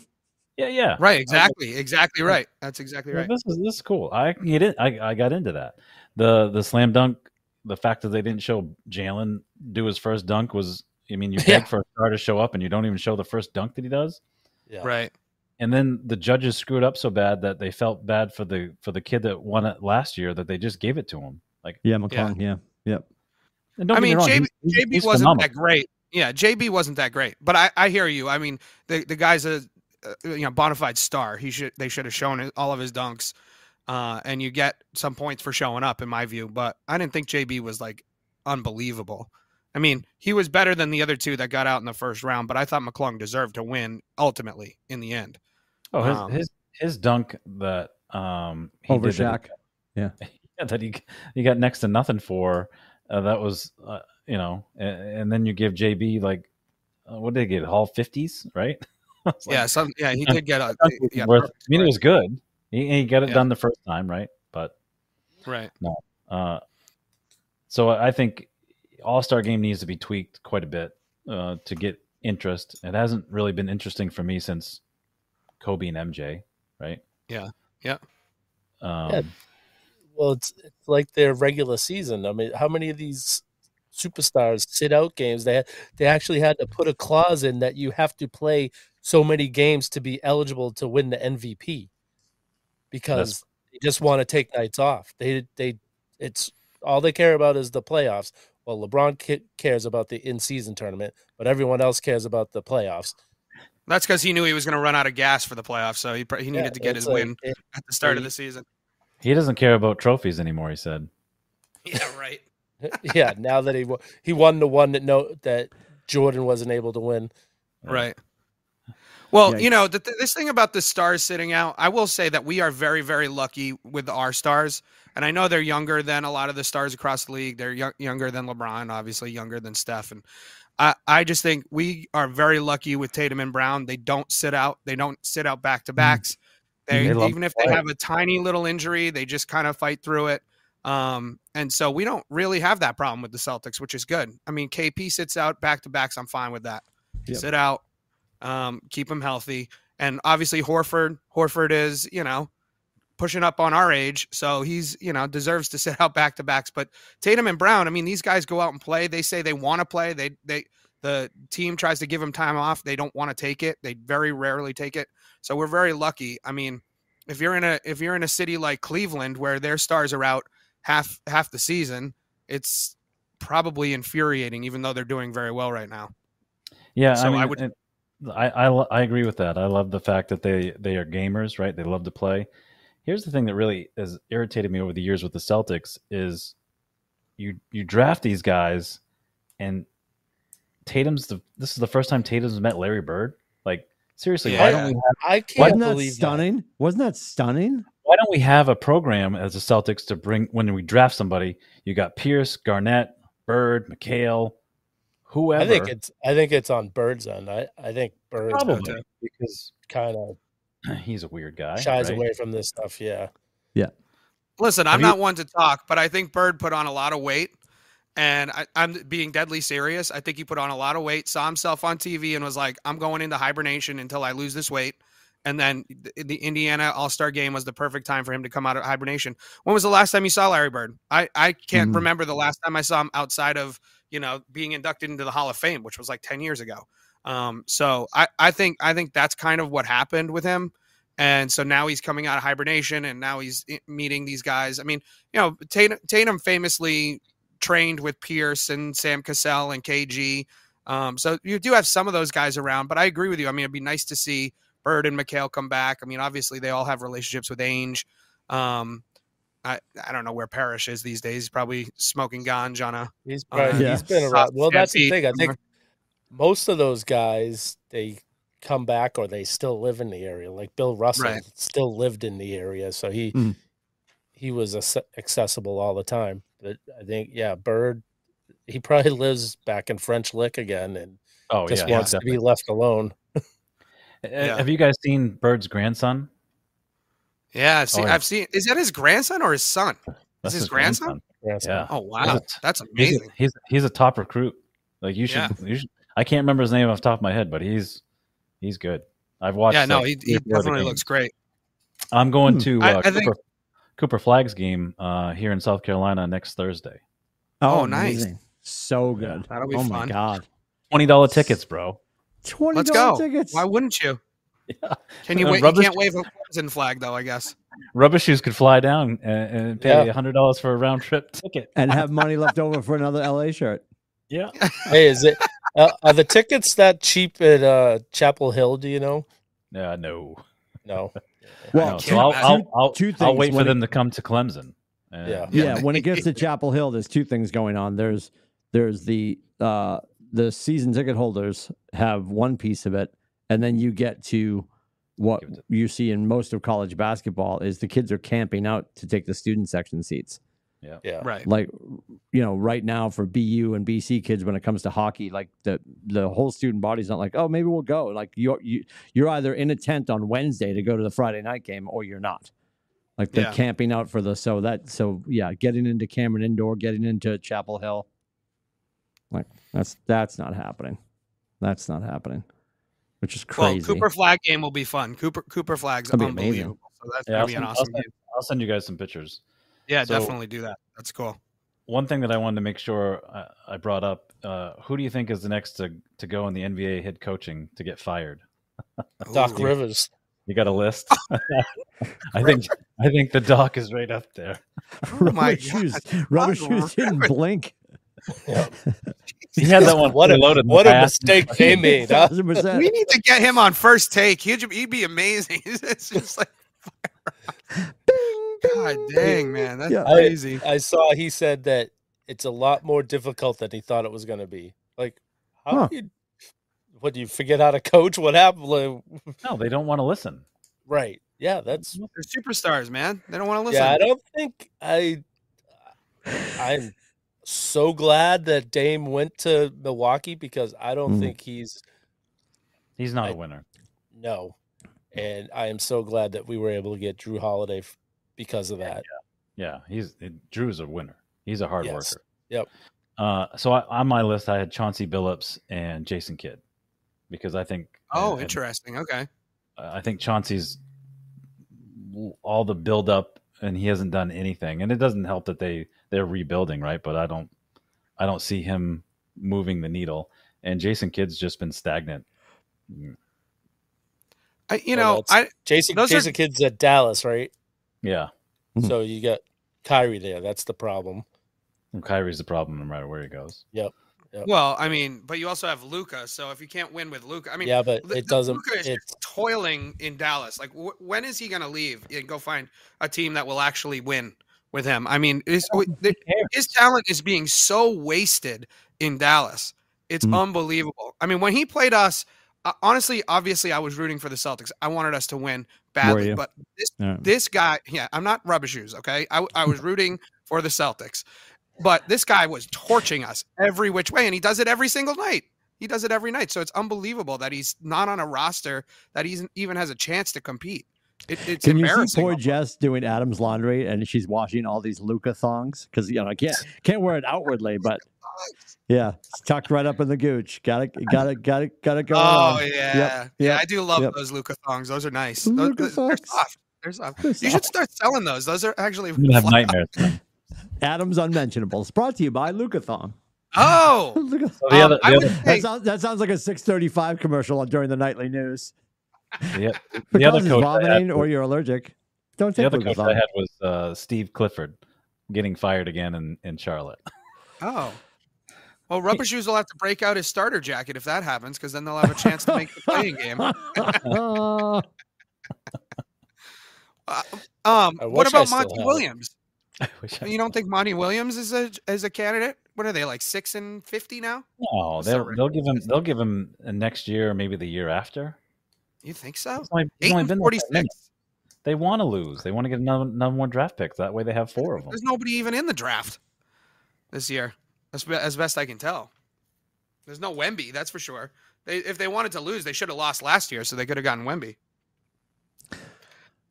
Yeah, yeah. Right, exactly, exactly right. That's exactly Yeah, right. This is this is cool. I can get it. I, I got into that. The the slam dunk. The fact that they didn't show Jaylen do his first dunk was. I mean, you beg Yeah. for a star to show up, and you don't even show the first dunk that he does. Yeah. Right. And then the judges screwed up so bad that they felt bad for the for the kid that won it last year that they just gave it to him. Like, Yeah, McClung. Yeah. Yep. and don't I get me mean, JB, he's- he's- JB he's wasn't phenomenal. that great. Yeah, JB wasn't that great. But I, I hear you. I mean, the the guy's a, a you know bona fide star. He should they should have shown all of his dunks, uh, and you get some points for showing up, in my view. But I didn't think JB was like unbelievable. I mean, he was better than the other two that got out in the first round. But I thought McClung deserved to win ultimately in the end. Oh, his, Um, his his dunk that um he Over did that Shaq. yeah, that he he got next to nothing for. Uh, that was uh, you know, and, and then you give JB like uh, what did they get? All fifties, right? Like, yeah, some yeah he did get a yeah, worth- perfect I mean, it was good. He, he got it Yeah. done the first time, right? But right. uh, so I think All Star Game needs to be tweaked quite a bit uh, to get interest. It hasn't really been interesting for me since Kobe and MJ, right? Yeah. Yeah. Um, Yeah. Well, it's, it's like their regular season. I mean, how many of these superstars sit out games? They they actually had to put a clause in that you have to play so many games to be eligible to win the MVP because they just want to take nights off. They they it's all they care about is the playoffs. Well, LeBron ca- cares about the in season tournament, but everyone else cares about the playoffs. That's because he knew he was going to run out of gas for the playoffs, so he pr- he needed Yeah, to get his like- win it- at the start of the season. he doesn't care about trophies anymore. He said. Yeah, right. yeah, now that he wo- he won the one that no that Jordan wasn't able to win. Right. Well, you know, the, this thing about the stars sitting out, I will say that we are very, very lucky with our stars. And I know they're younger than a lot of the stars across the league. They're yo- younger than LeBron, obviously younger than Steph. And I, I just think we are very lucky with Tatum and Brown. They don't sit out. They don't sit out back to backs. They, They even if they have a tiny little injury, they just kind of fight through it. Um, and so we don't really have that problem with the Celtics, which is good. I mean, KP sits out back to backs. I'm fine with that. Yep. Sit out, um, keep him healthy, and obviously Horford. Horford is you know pushing up on our age, so he's you know deserves to sit out back to backs. But Tatum and Brown, I mean, these guys go out and play. They say they want to play. They they the team tries to give them time off. They don't want to take it. They very rarely take it. So we're very lucky. I mean, if you're in a if you're in a city like Cleveland where their stars are out half half the season, it's probably infuriating, even though they're doing very well right now. Yeah, So I mean, I would- and I, I I agree with that. I love the fact that they they are gamers, right? They love to play. Here's the thing that really has irritated me over the years with the Celtics is you you draft these guys, and Tatum's the this is the first time Tatum's met Larry Bird. Like seriously, why don't we have, I can't Wasn't that believe that. stunning? Wasn't that stunning? why don't we have a program as the Celtics to bring when we draft somebody? You got Pierce, Garnett, Bird, McHale, whoever. I think it's I think it's on Bird's end. I, I think Bird probably because kind of he's a weird guy. shies right? away from this stuff. Yeah. Yeah. Listen, I'm you- not one to talk, but I think Bird put on a lot of weight. And I, I'm being deadly serious. I think he put on a lot of weight, saw himself on TV, and was like, I'm going into hibernation until I lose this weight. And then the, the Indiana All Star game was the perfect time for him to come out of hibernation. When was the last time you saw Larry Bird? I, I can't Mhm. remember the last time I saw him outside of, you know, being inducted into the Hall of Fame, which was like 10 years ago. Um, so I, I think I think that's kind of what happened with him. And so now he's coming out of hibernation and now he's meeting these guys. I mean, you know, Tatum, Tatum famously trained with Pierce and Sam Cassell and KG. Um, so you do have some of those guys around, but I agree with you. I mean, it'd be nice to see Bird and McHale come back. I mean, obviously they all have relationships with Ainge. Um, I, I don't know where Parish is these days. He's probably smoking ganja on a He's probably, Yeah. he's been around. Well, that's the thing. I think most of those guys they come back or they still live in the area. Like Bill Russell Right. still lived in the area, so he Mm. he was accessible all the time. But I think yeah, Bird he probably lives back in French Lick again and Oh just yeah, wants to be left alone. Yeah. Have you guys seen Bird's grandson? Yeah, I've seen. Oh, yeah. I've seen. Is that his grandson or his son? That's his grandson? Grandson. Yeah. Oh wow, a- that's He's a, amazing. he's he's a top recruit. Like you should, Yeah. you should. I can't remember his name off the top of my head, but he's he's good. I've watched. yeah, no, he, he or four of the definitely looks great. I'm going Hmm. to I- uh, I think- Cooper, Cooper Flagg's game uh, here in South Carolina next Thursday. Oh, nice. amazing. So good. That'll be oh my god. Twenty dollar tickets, bro. Twenty Let's tickets. Why wouldn't you? Yeah. Can you Uh, wait? You can't wave a Clemson flag though. I guess. Rubber shoes could fly down and, and pay Yeah. hundred dollars for a round trip ticket. and have money left over for another LA shirt. Yeah. Hey, is it? Uh, are the tickets that cheap at uh, Chapel Hill? Do you know? Yeah. No. No. Well, no. So I'll I'll, I'll, two I'll wait for it- them to come to Clemson. And- Yeah. yeah, when it gets to Chapel Hill, there's two things going on. There's there's the uh the season ticket holders have one piece of it, and then you get to what Give it to- you see in most of college basketball is the kids are camping out to take the student section seats. Yeah. Right. Like you know, right now for BU and BC kids when it comes to hockey, like the the whole student body's not like, oh, maybe we'll go. Like you're you you're either in a tent on Wednesday to go to the Friday night game or you're not. Like they're Yeah. camping out for the so that so yeah, getting into Cameron Indoor, getting into Chapel Hill. Like that's that's not happening. That's not happening. Which is Well, crazy. Cooper Flagg game will be fun. Cooper Cooper Flagg's That'd amazing. unbelievable. So that's Yeah, gonna I'll be an send- I'll awesome send- game. I'll send you guys some pictures. Yeah, so- definitely do that. That's cool. One thing that I wanted to make sure I, I brought up: uh, who do you think is the next to, to go in the NBA head coaching to get fired? Doc Ooh. Rivers. You got a list? I think I think the doc is right up there. Oh my rubber shoes, God. rubber shoes didn't Rivers. blink. He had that one What a loaded. in what a mistake they made. Huh? 1000%. We need to get him on first take. He'd, he'd be amazing. it's just like, God dang, man, that's Yeah. Crazy. I saw he said that it's a lot more difficult than he thought it was going to be. Like, how Huh. do you, what do you forget how to coach? What happened? Like, No, they don't want to listen. right. Yeah, that's They're superstars, man. They don't want to listen. yeah. I don't think I. I'm so glad that Dame went to Milwaukee because I don't Mm. think he's He's not I- a winner. no, and I am so glad that we were able to get Jrue Holiday f- because of that. Yeah, yeah. he's Jrue's a winner. He's a hard Yes. worker. Yep. Uh, so I, on my list, I had Chauncey Billups and Jason Kidd because I think oh, and- interesting. Okay. uh, I think Chauncey's all the build up and he hasn't done anything. And it doesn't help that they they're rebuilding, right? But I don't I don't see him moving the needle. And Jason Kidd's just been stagnant. I, you know, that's- I Jason, Those are- Jason Kidd's at Dallas, right? Yeah. Mhm. So you got Kyrie there. That's the problem. And Kyrie's the problem no matter where he goes. Yep. Well, I mean, but you also have Luka. So if you can't win with Luka, I mean, yeah, but it doesn't. Luka is It's toiling in Dallas. Like, wh- when is he going to leave and go find a team that will actually win with him? I mean, his, his talent is being so wasted in Dallas. It's Mm. unbelievable. I mean, when he played us, uh, honestly, obviously, I was rooting for the Celtics. I wanted us to win badly, but this this guy, yeah, I'm not rubber shoes, okay? I, I was rooting for the Celtics, but this guy was torching us every which way, and he does it every single night. He does it every night, so it's unbelievable that he's not on a roster that he even has a chance to compete. It, it's Can you see poor almost. Jess doing Adam's laundry and she's washing all these Luka thongs because you know I can't can't wear it outwardly, but yeah, it's tucked right up in the gooch. Got it, got it, got it, got it going Oh on. yeah, yeah. yep, I do love yep. those Luka thongs. Those are nice. The Those, Luka those- they're thongs. soft. They're soft. They're You should start selling those. Those are actually. I'm have nightmares. Adam's Unmentionables, brought to you by Luka Thong. Oh, Luka- So the Um, other, the other, that, sounds, that sounds like a 635 commercial during the nightly news. the, the Because other it's coach I had vomiting was- or you're allergic. Don't the take other Luka coach Thong. I had was uh, Steve Clifford getting fired again in, in Charlotte. Oh. Well, Rubber Shoes will have to break out his starter jacket if that happens, because then they'll have a chance to make the playing game. Uh, um, what about Monty had. Williams? I wish I You don't think Monty Williams is a is a candidate? What are they like six and fifty now? No, they'll, they'll give him they'll give him next year or maybe the year after. You think so? It's only, it's Eight only and been there forty for a minute. six. They want to lose. They want to get another, another more draft picks. That way they have four of them. There's nobody even in the draft this year, as, be- as best I can tell. There's no Wemby, that's for sure. They, if they wanted to lose, they should have lost last year, so they could have gotten Wemby.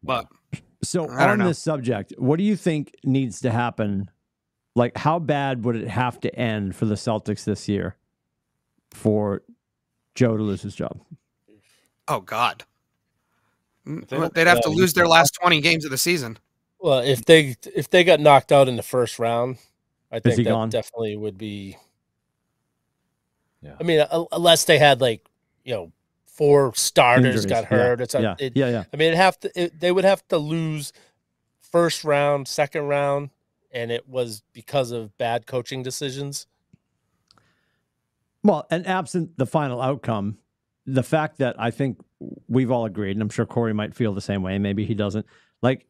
But So I don't on know. this subject, what do you think needs to happen? Like, how bad would it have to end for the Celtics this year for Joe to lose his job? Oh god, Mm, they well, don't- They'd have to lose their last 20 games of the season. Well, if they if they got knocked out in the first round, I think that gone? definitely would be. Yeah. I mean, uh, unless they had like you know four starters Injuries, got yeah, hurt, it's a, yeah, it, yeah, yeah. I mean, it have to. It, they would have to lose first round, second round, and it was because of bad coaching decisions. Well, and absent the final outcome, the fact that I think we've all agreed, and I'm sure Corey might feel the same way, and maybe he doesn't. Like,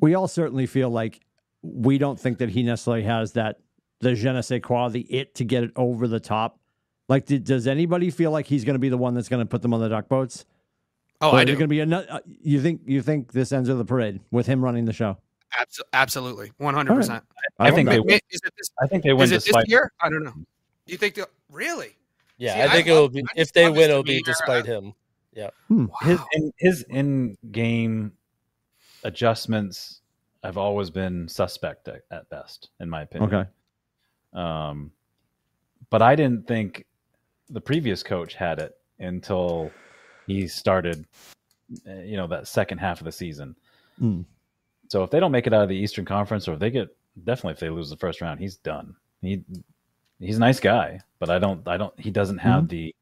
we all certainly feel like we don't think that he necessarily has that the je ne sais quoi, the it to get it over the top. Like, did, does anybody feel like he's going to be the one that's going to put them on the duck boats? Oh, Or I do. going to be another? Uh, you think you think this ends of the parade with him running the show? Abso- absolutely. 100%. I think they know. Is it this, I think they win is it this year? I don't know. You think they'll really? Yeah, See, I I think it will be if they win. It'll be demeanor. despite him. Yeah. His Wow. in, his in game adjustments have always been suspect at, at best, in my opinion. Okay. Um, but I didn't think the previous coach had it until he started, uh, you know, that second half of the season. Hmm. So if they don't make it out of the Eastern Conference, or if they get definitely if they lose the first round, he's done. He he's a nice guy, but I don't I don't he doesn't have Mm-hmm. the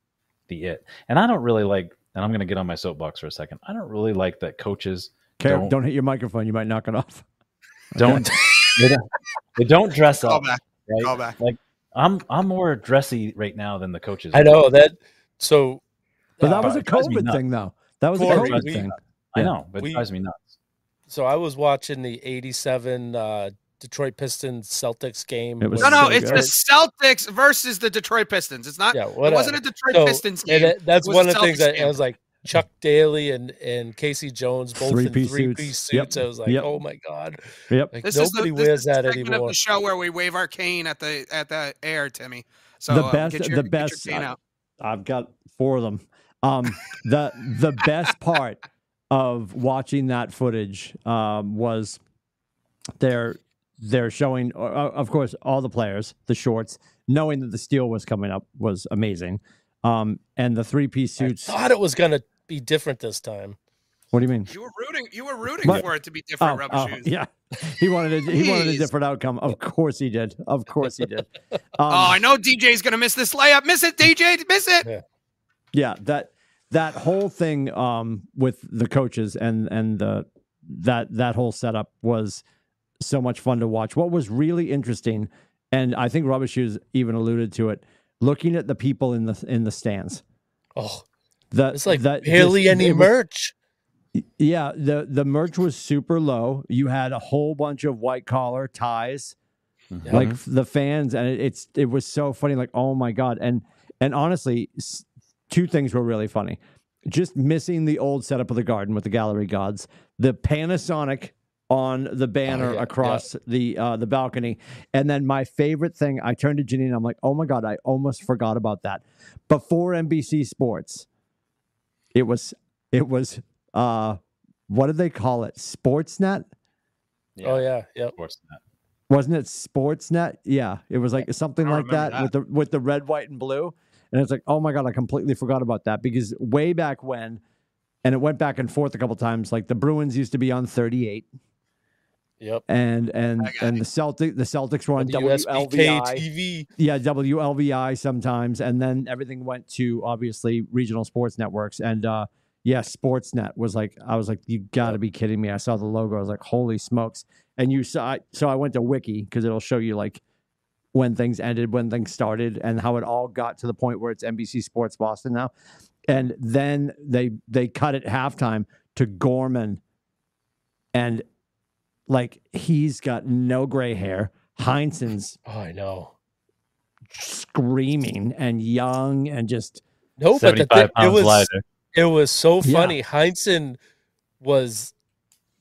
the it, and I don't really like. And I'm going to get on my soapbox for a second. I don't really like that coaches Care, Don't- don't, hit your microphone. You might knock it off. don't they don't, they don't dress Call up. back. Right? Call back. Like I'm I'm more dressy right now than the coaches. I know that. So, But that uh, was a it COVID thing, though. That was a Corey, COVID we- thing. I Yeah. know, but We- it drives me nuts. so I was watching the '87 uh, Detroit Pistons Celtics game. It was No, when- no, it's good. the Celtics versus the Detroit Pistons. It's not. yeah, it wasn't a Detroit So, Pistons and game. it- that's It one of the things that I was like Chuck Daly and and K.C. Jones both in Three-piece three suits. piece Yep. I was like, Yep. oh my god, Yep. like This nobody is the, wears is that segment anymore. of the show where we wave our cane at the at the air, Timmy. So The um, best- get your, the get best- your cane uh, out. I've got four of them. Um, the the best part of watching that footage um, was they're they're showing, uh, of course, all the players, the shorts, knowing that the steel was coming up was amazing. Um, and the three piece suits. I thought it was gonna be different this time. What do you mean? You were rooting. You were rooting What? for it to be different. Oh, rubber oh, shoes. yeah, he wanted a, he wanted a different outcome. Of course he did. Of course he did. Um, oh, I know DJ's gonna miss this layup. Miss it, DJ. Miss it. yeah that that whole thing um with the coaches and and the that that whole setup was so much fun to watch. What was really interesting and i think rubber shoes even alluded to it looking at the people in the in the stands. Oh, that it's like that barely just- any it was- merch. yeah the the merch was super low. You had a whole bunch of white collar ties Mhm. like the fans and it, it's it was so funny like oh my god. And and honestly two things were really funny. Just missing the old setup of the garden with the gallery gods the panasonic on the banner Oh, yeah, across the uh the balcony. And then my favorite thing i turned to Janine i'm like oh my god i almost forgot about that. Before nbc sports it was it was uh what did they call it? Sportsnet? Oh yeah, yeah. Sportsnet. wasn't it Sportsnet? Yeah, it was like something like that, remember with the with the red, white, and blue. And it's like, oh my god, I completely forgot about that. Because way back when, and it went back and forth a couple times. Like the Bruins used to be on thirty eight, Yep. and and I got and the Celtic the Celtics were on WSBK WLVI. TV. Yeah, WLVI sometimes, and then everything went to obviously regional sports networks. And uh yeah, Sportsnet was like, I was like, you got to Yep. be kidding me! I saw the logo, I was like, holy smokes! And you saw, so I went to Wiki because it'll show you like when things ended, when things started, and how it all got to the point where it's NBC Sports Boston now. And then they they cut it halftime to Gorman, and like he's got no gray hair. Heinsohn's Oh, I know. screaming and young and just No, but the Seventy-five thing, it was lighter. it was so Yeah. funny. Heinsohn was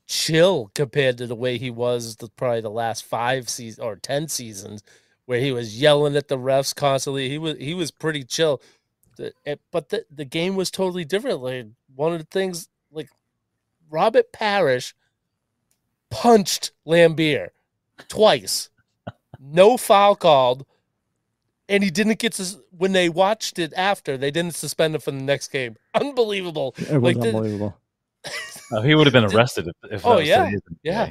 chill compared to the way he was the, probably the last five seasons or ten seasons, where he was yelling at the refs constantly. He was he was pretty chill, The- it- but the the game was totally different. Like one of the things, like Robert Parish punched Laimbeer twice, no foul called. And he didn't get to when they watched it after. They didn't suspend him for the next game. Unbelievable. it was Like the- unbelievable. Oh, he would have been arrested if. if oh, that Oh, was yeah. today's Yeah.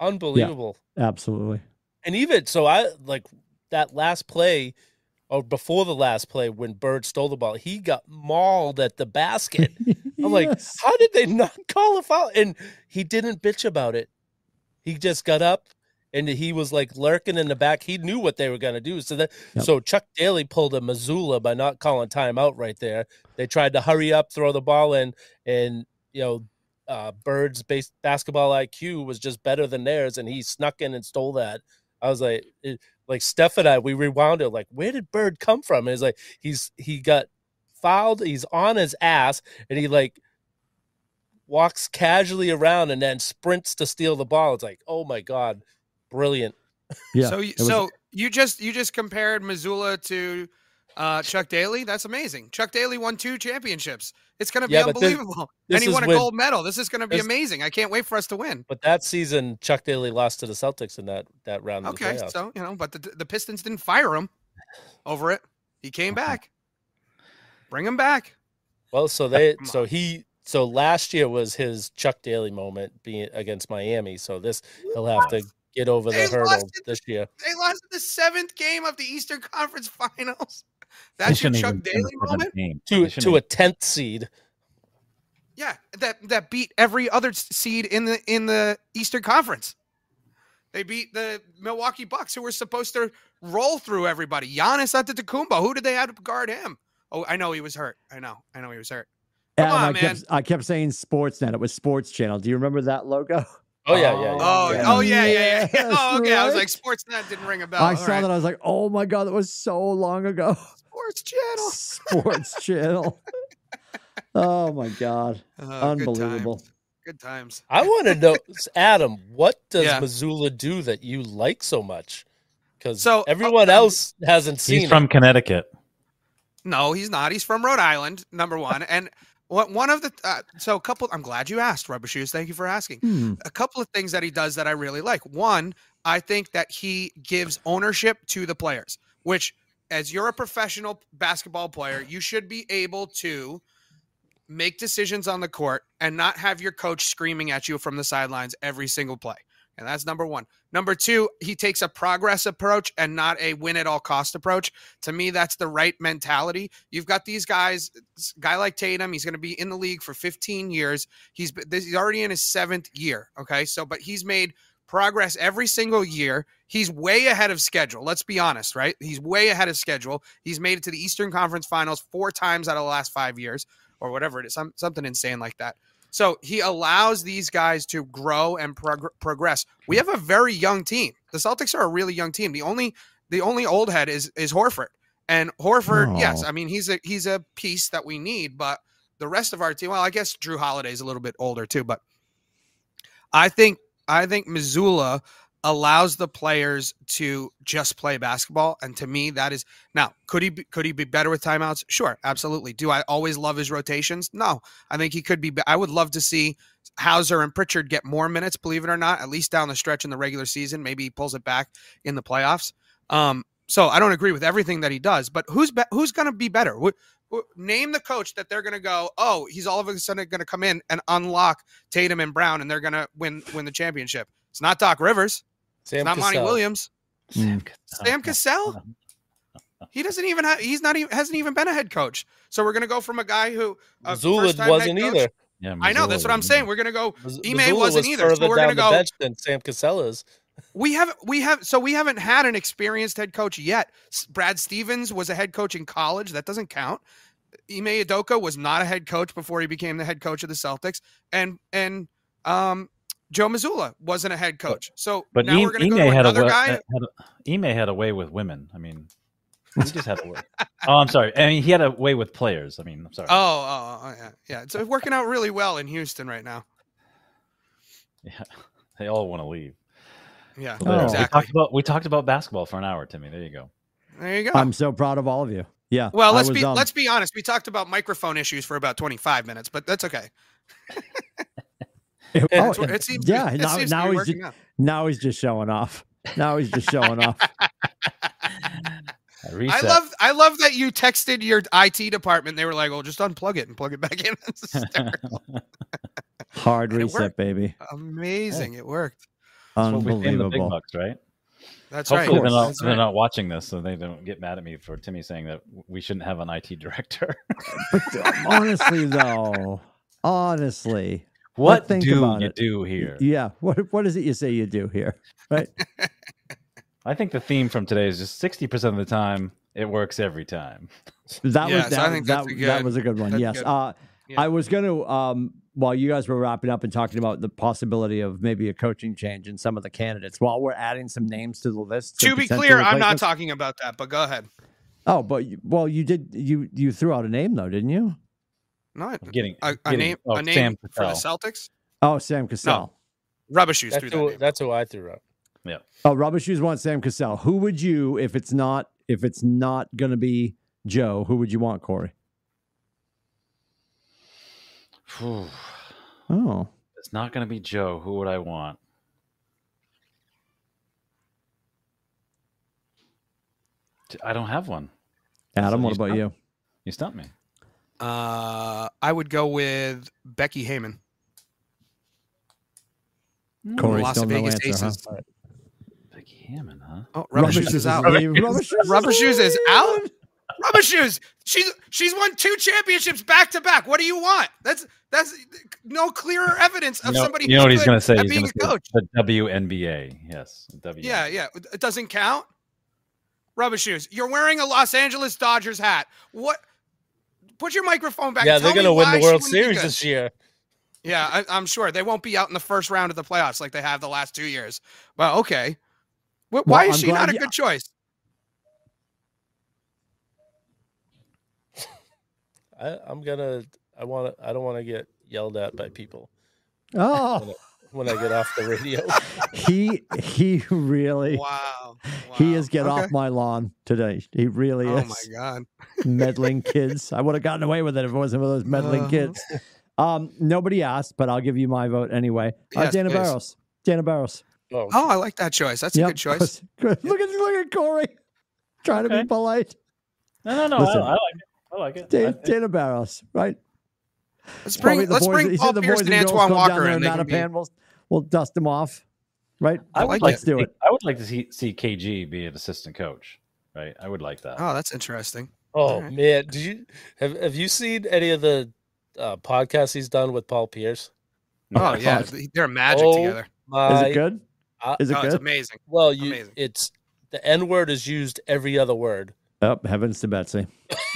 Unbelievable. Absolutely. And even so, I like that last play or before the last play when Bird stole the ball, he got mauled at the basket. I'm like, how did they not call a foul? And he didn't bitch about it. He just got up and he was like lurking in the back. He knew what they were going to do. So that Yep. so Chuck Daly pulled a Mazzulla by not calling timeout right there. They tried to hurry up, throw the ball in, and you know, uh, Bird's base basketball IQ was just better than theirs, and he snuck in and stole that. I was like, it, like Steph and I, we rewound it. Like, where did Bird come from? And it's like he's he got fouled. He's on his ass, and he like walks casually around and then sprints to steal the ball. It's like, oh my god, brilliant. Yeah. so you, was- so you just you just compared Mazzulla to uh, Chuck Daly. That's amazing. Chuck Daly won two championships. It's going to be Yeah, but this- unbelievable. this and he won a when- gold medal. This is going to be this- amazing. I can't wait for us to win. But that season, Chuck Daly lost to the Celtics in that that round of the Okay, so you know, but the the Pistons didn't fire him over it. He came Okay. back. Bring him back. Well, so they so he so last year was his Chuck Daly moment being against Miami. So this he'll have to get over the They hurdle lost it. this year. They lost the seventh game of the Eastern Conference Finals. That's your Chuck even been in Daly moment. To to a tenth seed. Yeah, that that beat every other seed in the in the Eastern Conference. They beat the Milwaukee Bucks, who were supposed to roll through everybody. Giannis Antetokounmpo. Who did they have to guard him? Oh, I know he was hurt. I know. I know he was hurt. Come Adam, on, I man. kept I kept saying Sportsnet. It was Sports Channel. Do you remember that logo? Oh yeah, yeah, yeah. Oh, yeah. oh yeah, yeah, yeah. Yes, oh, okay. I was like, Sportsnet didn't ring a bell. I All saw right. that. I was like, oh my god, that was so long ago. Sports Channel. Sports Channel. Oh my god, Oh, good unbelievable. times. Good times. I want to know, Adam, what does Yeah. Mazzulla do that you like so much? Because So, everyone um, else hasn't seen He's from it. Connecticut. No, he's not. He's from Rhode Island, number one. And what one of the uh, so a couple. I'm glad you asked, Rubber Shoes. Thank you for asking. Hmm. a couple of things that he does that I really like. One, I think that he gives ownership to the players, which, as you're a professional basketball player, you should be able to make decisions on the court and not have your coach screaming at you from the sidelines every single play. And that's number one. Number two, he takes a progress approach and not a win at all cost approach. To me, that's the right mentality. You've got these guys, guy like Tatum, he's going to be in the league for 15 years. He's he's already in his seventh year. Okay, so but he's made progress every single year. He's way ahead of schedule. Let's be honest, right? He's way ahead of schedule. He's made it to the Eastern Conference Finals four times out of the last five years, or whatever it is, some, something insane like that. So he allows these guys to grow and prog- progress. We have a very young team. The Celtics are a really young team. The only the only old head is is Horford. And Horford, yes, Oh. I mean he's a he's a piece that we need, but the rest of our team, well, I guess Jrue Holiday's a little bit older too, but I think I think Mazzulla allows the players to just play basketball, and to me, that is now could he be, could he be better with timeouts? Sure, absolutely. Do I always love his rotations? No, I think he could be. I would love to see Hauser and Pritchard get more minutes, believe it or not, at least down the stretch in the regular season. Maybe he pulls it back in the playoffs. Um, so I don't agree with everything that he does, but who's be- who's going to be better? Name the coach that they're going to go. Oh, he's all of a sudden going to come in and unlock Tatum and Brown, and they're going to win win the championship. It's not Doc Rivers. Sam It's not Monty Cassell. Williams. Mm. Sam Cassell. He doesn't even have. He's not even hasn't even been a head coach. So we're going to go from a guy who a Mazzulla wasn't either. Yeah, I know that's what I'm saying. We're going to go. Mis- Ime Mazzulla wasn't was either, so we're gonna the go- bench than Sam Cassell is. We have we have so we haven't had an experienced head coach yet. Brad Stevens was a head coach in college. That doesn't count. Ime Udoka was not a head coach before he became the head coach of the Celtics, and and um, Joe Mazzulla wasn't a head coach. So But now Ime, we're going to go to had a, another wa- guy. had a, Ime had a way with women. I mean, he just had a way. oh, I'm sorry. I mean, he had a way with players. I mean, I'm sorry. Oh, oh, oh, yeah, yeah. It's working out really well in Houston right now. Yeah, they all want to leave. Yeah, So there. We exactly. talked about we talked about basketball for an hour, Timmy. There you go. There you go. I'm so proud of all of you. Yeah. well, let's was, be um, let's be honest. We talked about microphone issues for about 25 minutes, but that's okay. oh, It's- it seems yeah. it Now, seems now he's just, out. now he's just showing off. Now he's just showing off. I I love I love that you texted your IT department. They were like, "Oh, just unplug it and plug it back in." That's hysterical. Hard And reset, baby. Amazing. It worked. That's what the big Unbelievable. bucks, right? That's Hopefully right. they're not, That's they're right. not watching this, so they don't get mad at me for Timmy saying that we shouldn't have an IT director. But honestly, though, honestly, what think do about you it. do here? yeah. What what is it you say you do here? Right? I think the theme from today is just sixty percent of the time it works every time. That Yes, was I that, think that, that's a that was a good one. yes. good. Uh, Yeah. I was going to um, while you guys were wrapping up and talking about the possibility of maybe a coaching change in some of the candidates. While we're adding some names to the list. To be clear, I'm not talking about that, but go ahead. Oh, but well, you did you you threw out a name though, didn't you? Not I'm getting a, a getting- name, oh, a name Sam for the Cassell. Celtics. Oh, Sam Cassell. Rubber shoes That's through that who, name. that's who I threw up. Yeah. Oh, Rubber Shoes wants Sam Cassell. Who would you if it's not if it's not going to be Joe? Who would you want, Corey? Phew. Oh, It's not going to be Joe. Who would I want? I don't have one. Adam, So what you about stumped- you? You stumped me. Uh, I would go with Becky Hammon. Corey, Las still no Vegas answer, huh? Aces. Becky Hammon, huh? Oh, Rubber, Shoes is out. leaving. Rubber Shoes, Rubber Shoes is out? Rubber Shoes. She's she's won two championships back to back. What do you want? That's that's no clearer evidence of You know, somebody. you know what he's going to say? He's being going a to say coach. the WNBA. Yes, W. Yeah, yeah. It doesn't count. Rubber Shoes. You're wearing a Los Angeles Dodgers hat. What? Put your microphone back. yeah, Tell they're gonna win the World Series this year. Yeah, I, I'm sure they won't be out in the first round of the playoffs like they have the last two years. Well, okay. Wh- Well, why is I'm she glad not a you- good choice? I, I'm gonna. I want to. I don't want to get yelled at by people Oh, when I get off the radio. he he really Wow. he is get Okay. off my lawn today. He really Oh is. Oh my god. meddling kids. I would have gotten away with it if it wasn't for those meddling Uh-huh. kids. Um, nobody asked, but I'll give you my vote anyway. Uh, Dana please. Barros. Dana Barros. Oh, Oh, I like that choice. That's a good choice. Good. Look at look at Corey trying to be polite. No, no, no. I, Listen. I like it. I like it. Da- I- Dana Barros, right? Let's Probably bring the let's boys- bring Paul Pierce and Antoine Walker there and they in can be, Mattapan. We'll, we'll dust him off, right? I would like like Let's to do see, it. I would like to see, see KG be an assistant coach. Right. I would like that. Oh, that's interesting. oh Alright. man, did you have Have you seen any of the uh, podcasts he's done with Paul Pierce? Oh yeah, God. they're magic Oh, together. My, Is it good? I- Is it Oh, it's good? amazing. Well, you Amazing. it's the N word is used every other word. Oh, heavens to Betsy.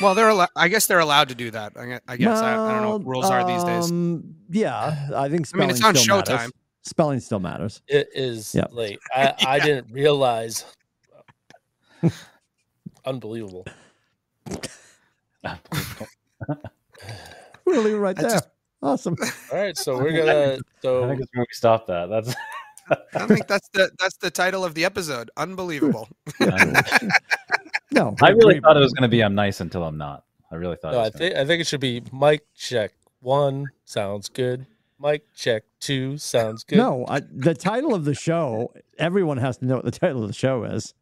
Well, they're al- I guess they're allowed to do that. I gue- I guess I, I don't know what Well, rules are these days. um, Yeah, I think I mean, it's on still Showtime. matters. Spelling still matters. It is Yep. like I, I didn't realize. Unbelievable. We'll leave it right That's there. just- Awesome. All right, so we're gonna so I think it's where we stop that. That's I think that's the that's the title of the episode. Unbelievable. No, I really thought it was going to be I'm nice until I'm not. I really thought. no, it I was gonna think I think it should be mic check one sounds good. Mic check two sounds good. No, I, the title of the show. Everyone has to know what the title of the show is.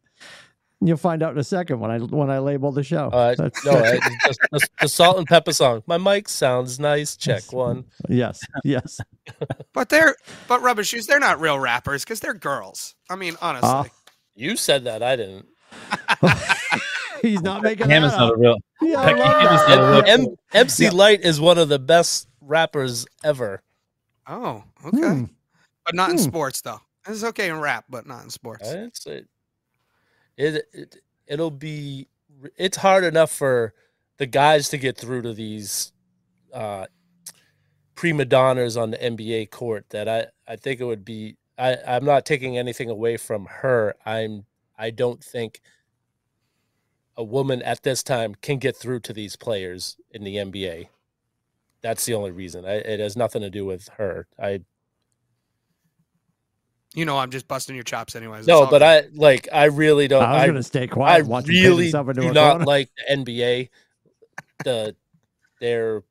You'll find out in a second when I when I label the show. Uh, That's- no, I, just, just the Salt-N-Pepa song. My mic sounds nice. Check one. yes, yes. But they're but rubber shoes. They're not real rappers because they're girls. I mean, honestly. Ah. You said that. I didn't. He's not making Hammon's that not a real. Yeah, I love that. not a real- M- MC Yeah. Light is one of the best rappers ever. Oh, okay. Hmm. But not in Hmm. sports though. It's okay in rap, but not in sports. It's it, it, it it'll be it's hard enough for the guys to get through to these uh prima donnas on the NBA court that I I think it would be I I'm not taking anything away from her. I'm I don't think a woman at this time can get through to these players in the NBA. That's the only reason. I, it has nothing to do with her. I You know, I'm just busting your chops anyways. No, but good. I like I really don't. I'm going to stay I quiet. watch him paint really himself do not corner. like the NBA. The they're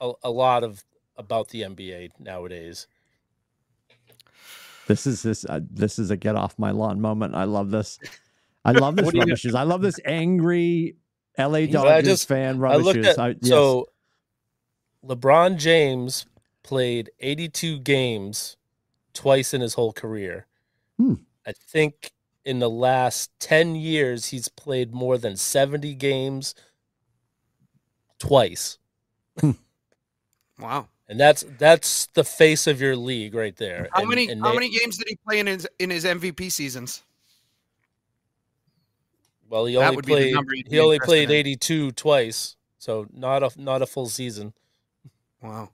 a, a lot of about the NBA nowadays. This is this uh, this is a get off my lawn moment. I love this. I love this What rubbishes. I love this angry LA I Dodgers just- fan I looked rubbishes. at I, yes. so LeBron James played 82 games twice in his whole career. Hmm. I think in the last 10 years, he's played more than 70 games twice. Wow. And that's that's the face of your league right there. How And- many and how they- many games did he play in his in his MVP seasons? Well, he That only would be the played he only interested played in. 82 twice. So not a not a full season. Wow.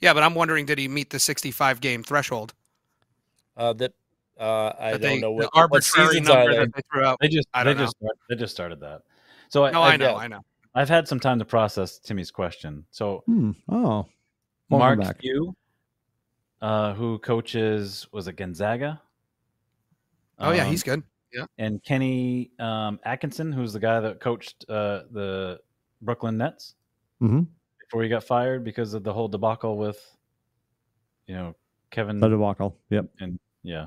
Yeah, but I'm wondering, did he meet the 65 game threshold? Uh that uh I That don't know what, what arbitrary seasons are number they. that they threw out. They just I they don't just start, they just started that. So I, No, I, I know, yeah. I know. I've had some time to process Timmy's question. So Hmm. Oh, Welcome Mark back. Hugh, uh, who coaches was it Gonzaga? Oh yeah, Um, he's good. Yeah, and Kenny um, Atkinson, who's the guy that coached uh, the Brooklyn Nets Mhm. Before he got fired because of the whole debacle with, you know, Kevin. the debacle. Yep. And yeah,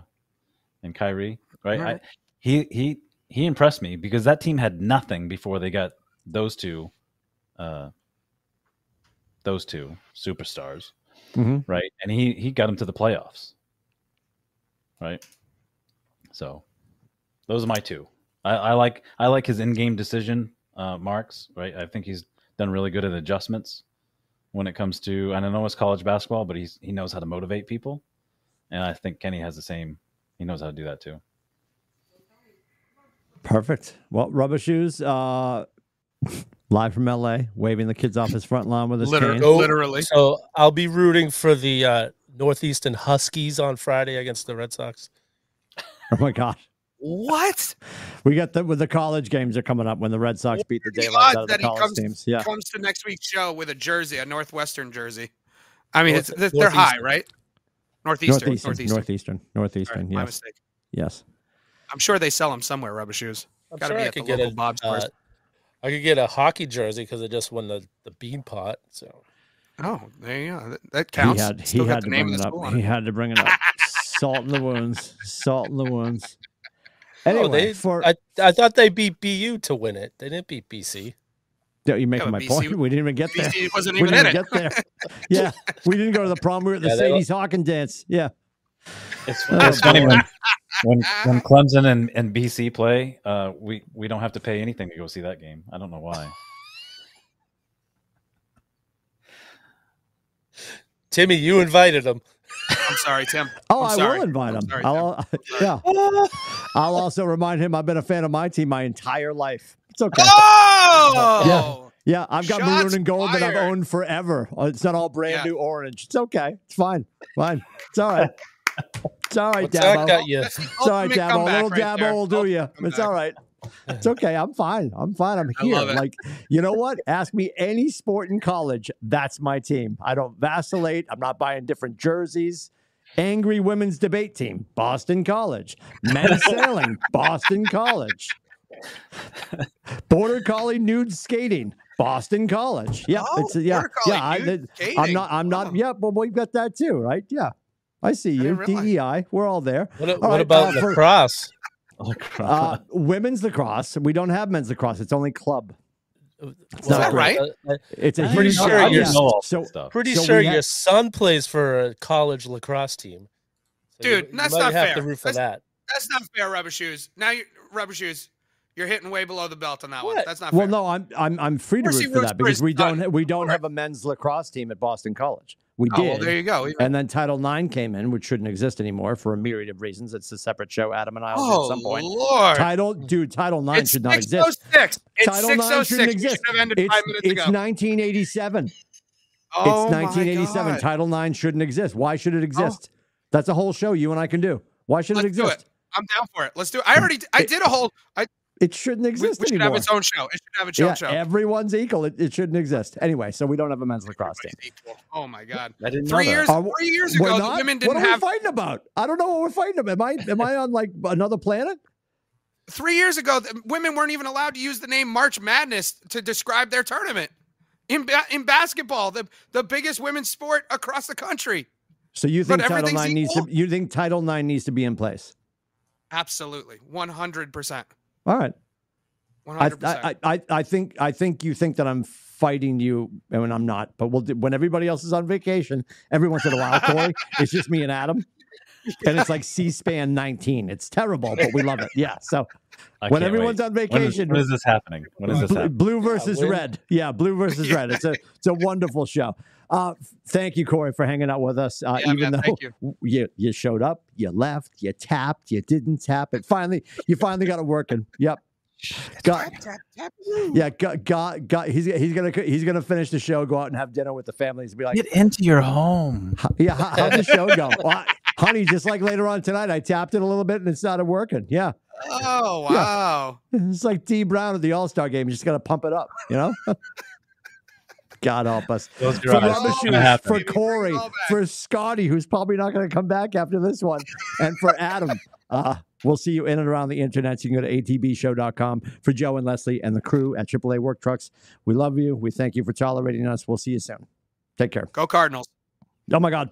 and Kyrie. Right. All right. I, he he he impressed me because that team had nothing before they got those two, uh, those two superstars. hmm right? And he he got him to the playoffs, right? So those are my two. I, I like I like his in-game decision uh, marks, right? I think he's done really good at adjustments when it comes to. And I know it's college basketball, but he's he knows how to motivate people, and I think Kenny has the same. He knows how to do that too. Perfect. Well, rubber shoes. Uh, live from LA, waving the kids off his front lawn with his Literally. cane. Literally. So I'll be rooting for the uh Northeastern Huskies on Friday against the Red Sox. Oh my God. What? We got the with the college games are coming up when the Red Sox beat the What are the daylights out of the that he college comes- teams. Yeah. Comes to next week's show with a jersey, a Northwestern jersey. I mean, North- it's, they're high, right? Northeastern. Northeastern. Northeastern. Northeastern. Northeastern. All right, my Yes. mistake. Yes. I'm sure they sell them somewhere. Rubber shoes. I'm Got to sure be I at the could get local a, Bob stores. uh, I could get a hockey jersey because I just won the, the Beanpot. So oh, there you go. That, that counts. He had, he had the to name bring it up. He had to bring it up. Salt in the wounds. Salt in the wounds. Anyway, oh, they, for I, I thought they beat BU to win it. They didn't beat BC. Yeah, you're making but my BC point. We didn't even get there. BC wasn't We even didn't in even it. get there. Yeah, we didn't go to the prom. We were at the Yeah, they- Sadie Hawkins dance. Yeah. It's, Oh, it's funny when when when Clemson and, and BC play, uh, we we don't have to pay anything to go see that game. I don't know why. Timmy, you invited them. I'm sorry, Tim. Oh, I'm I will invite him. sorry, I'll, uh, yeah. I'll also remind him I've been a fan of my team my entire life. It's okay. Oh, Yeah, yeah I've got Shots maroon and gold that I've owned forever. Oh, It's not all brand Yeah. new orange. It's okay. It's fine. Fine. It's all right. It's all right, What's that Dabo. got you? It's all right, ultimate Dabo. A little right Dabo there. will do you. It's comeback. all right. It's okay. I'm fine. I'm fine. I'm here. Like, you know what? Ask me any sport in college. That's my team. I don't vacillate. I'm not buying different jerseys. Angry women's debate team, Boston College. Men's sailing, Boston College. Border collie nude skating, Boston College. Yeah, Oh, it's yeah, yeah. I, nude I'm not. I'm not. Oh. Yeah, but we've got that too, right? Yeah, I see you. didn't. DEI, we're all there. What, All what right, about uh, for- lacrosse? Uh, women's lacrosse. We don't have men's lacrosse. It's only club. Is that Well, right? uh, uh, It's a I'm pretty huge sure yeah, you're- yeah. So stuff. pretty So sure ha- your son plays for a college lacrosse team. So Dude, you that's might not have fair. root for That's- that. That's not fair, rubber shoes. Now you rubber shoes. You're hitting way below the belt on that one. That's not fair. well, no, I'm I'm I'm free to root for that because we don't son. we don't have a men's lacrosse team at Boston College. We Oh, did. well, there you go. Even- and then Title IX came in, which shouldn't exist anymore for a myriad of reasons. It's a separate show. Adam and I will do oh at some point. Lord! Title, dude, Title IX it's should not oh exist. 606. It's oh Title IX 606. shouldn't exist. should have ended It's, five minutes it's ago. 1987. oh it's my 1987. God. Title IX shouldn't exist. Why should it oh. exist? That's a whole show you and I can do. Why should Let's it do exist? it. I'm down for it. Let's do it. I already I did a whole. I It shouldn't we, exist we should anymore. have its own show. It should have its own yeah, show. everyone's equal. It, it shouldn't exist. Anyway, so we don't have a men's lacrosse team. Equal. Oh my God! I didn't know Three that. years. Are Three years ago, not? the women didn't have. What are have. we fighting about? I don't know what we're fighting about. Am I am I on like another planet? Three years ago, the women weren't even allowed to use the name March Madness to describe their tournament. In ba- in basketball, the the biggest women's sport across the country. So you But think Title everything's IX needs to? You think Title IX needs to be in place? Absolutely, one hundred percent. All right. I, 100%. I, I, I think I think you think that I'm fighting you, and I'm not. But we'll do, when everybody else is on vacation, every once in a while, Corey, it's just me and Adam, and it's like C-SPAN 19. It's terrible, but we love it. Yeah. So I when everyone's wait. on vacation, when is this happening? When is this Blue, happening? blue versus when- red. Yeah, blue versus red. It's a it's a wonderful show. Uh, thank you, Corey, for hanging out with us. Uh, Yeah, even man, though thank you. you you showed up, you left, you tapped, you didn't tap it. Finally, you finally got it working. Yep. Got, Tap, tap, tap. yeah, got, got, got. He's he's gonna he's gonna finish the show, go out and have dinner with the families, and be like, Get into your home. "H- yeah, how, how'd the show go, well, I- honey? Just like later on tonight, I tapped it a little bit and it started working. Yeah, Oh Yeah. wow! it's like D Brown at the All Star game. You just gotta pump it up, you know. God help us. Close your For eyes. Shoes, for Corey, it all back. for Scotty, who's probably not going to come back after this one, and for Adam. Uh, we'll see you in and around the internet. You can go to atbshow.com for Joe and Leslie and the crew at AAA Work Trucks. We love you. We thank you for tolerating us. We'll see you soon. Take care. Go Cardinals. Oh my God.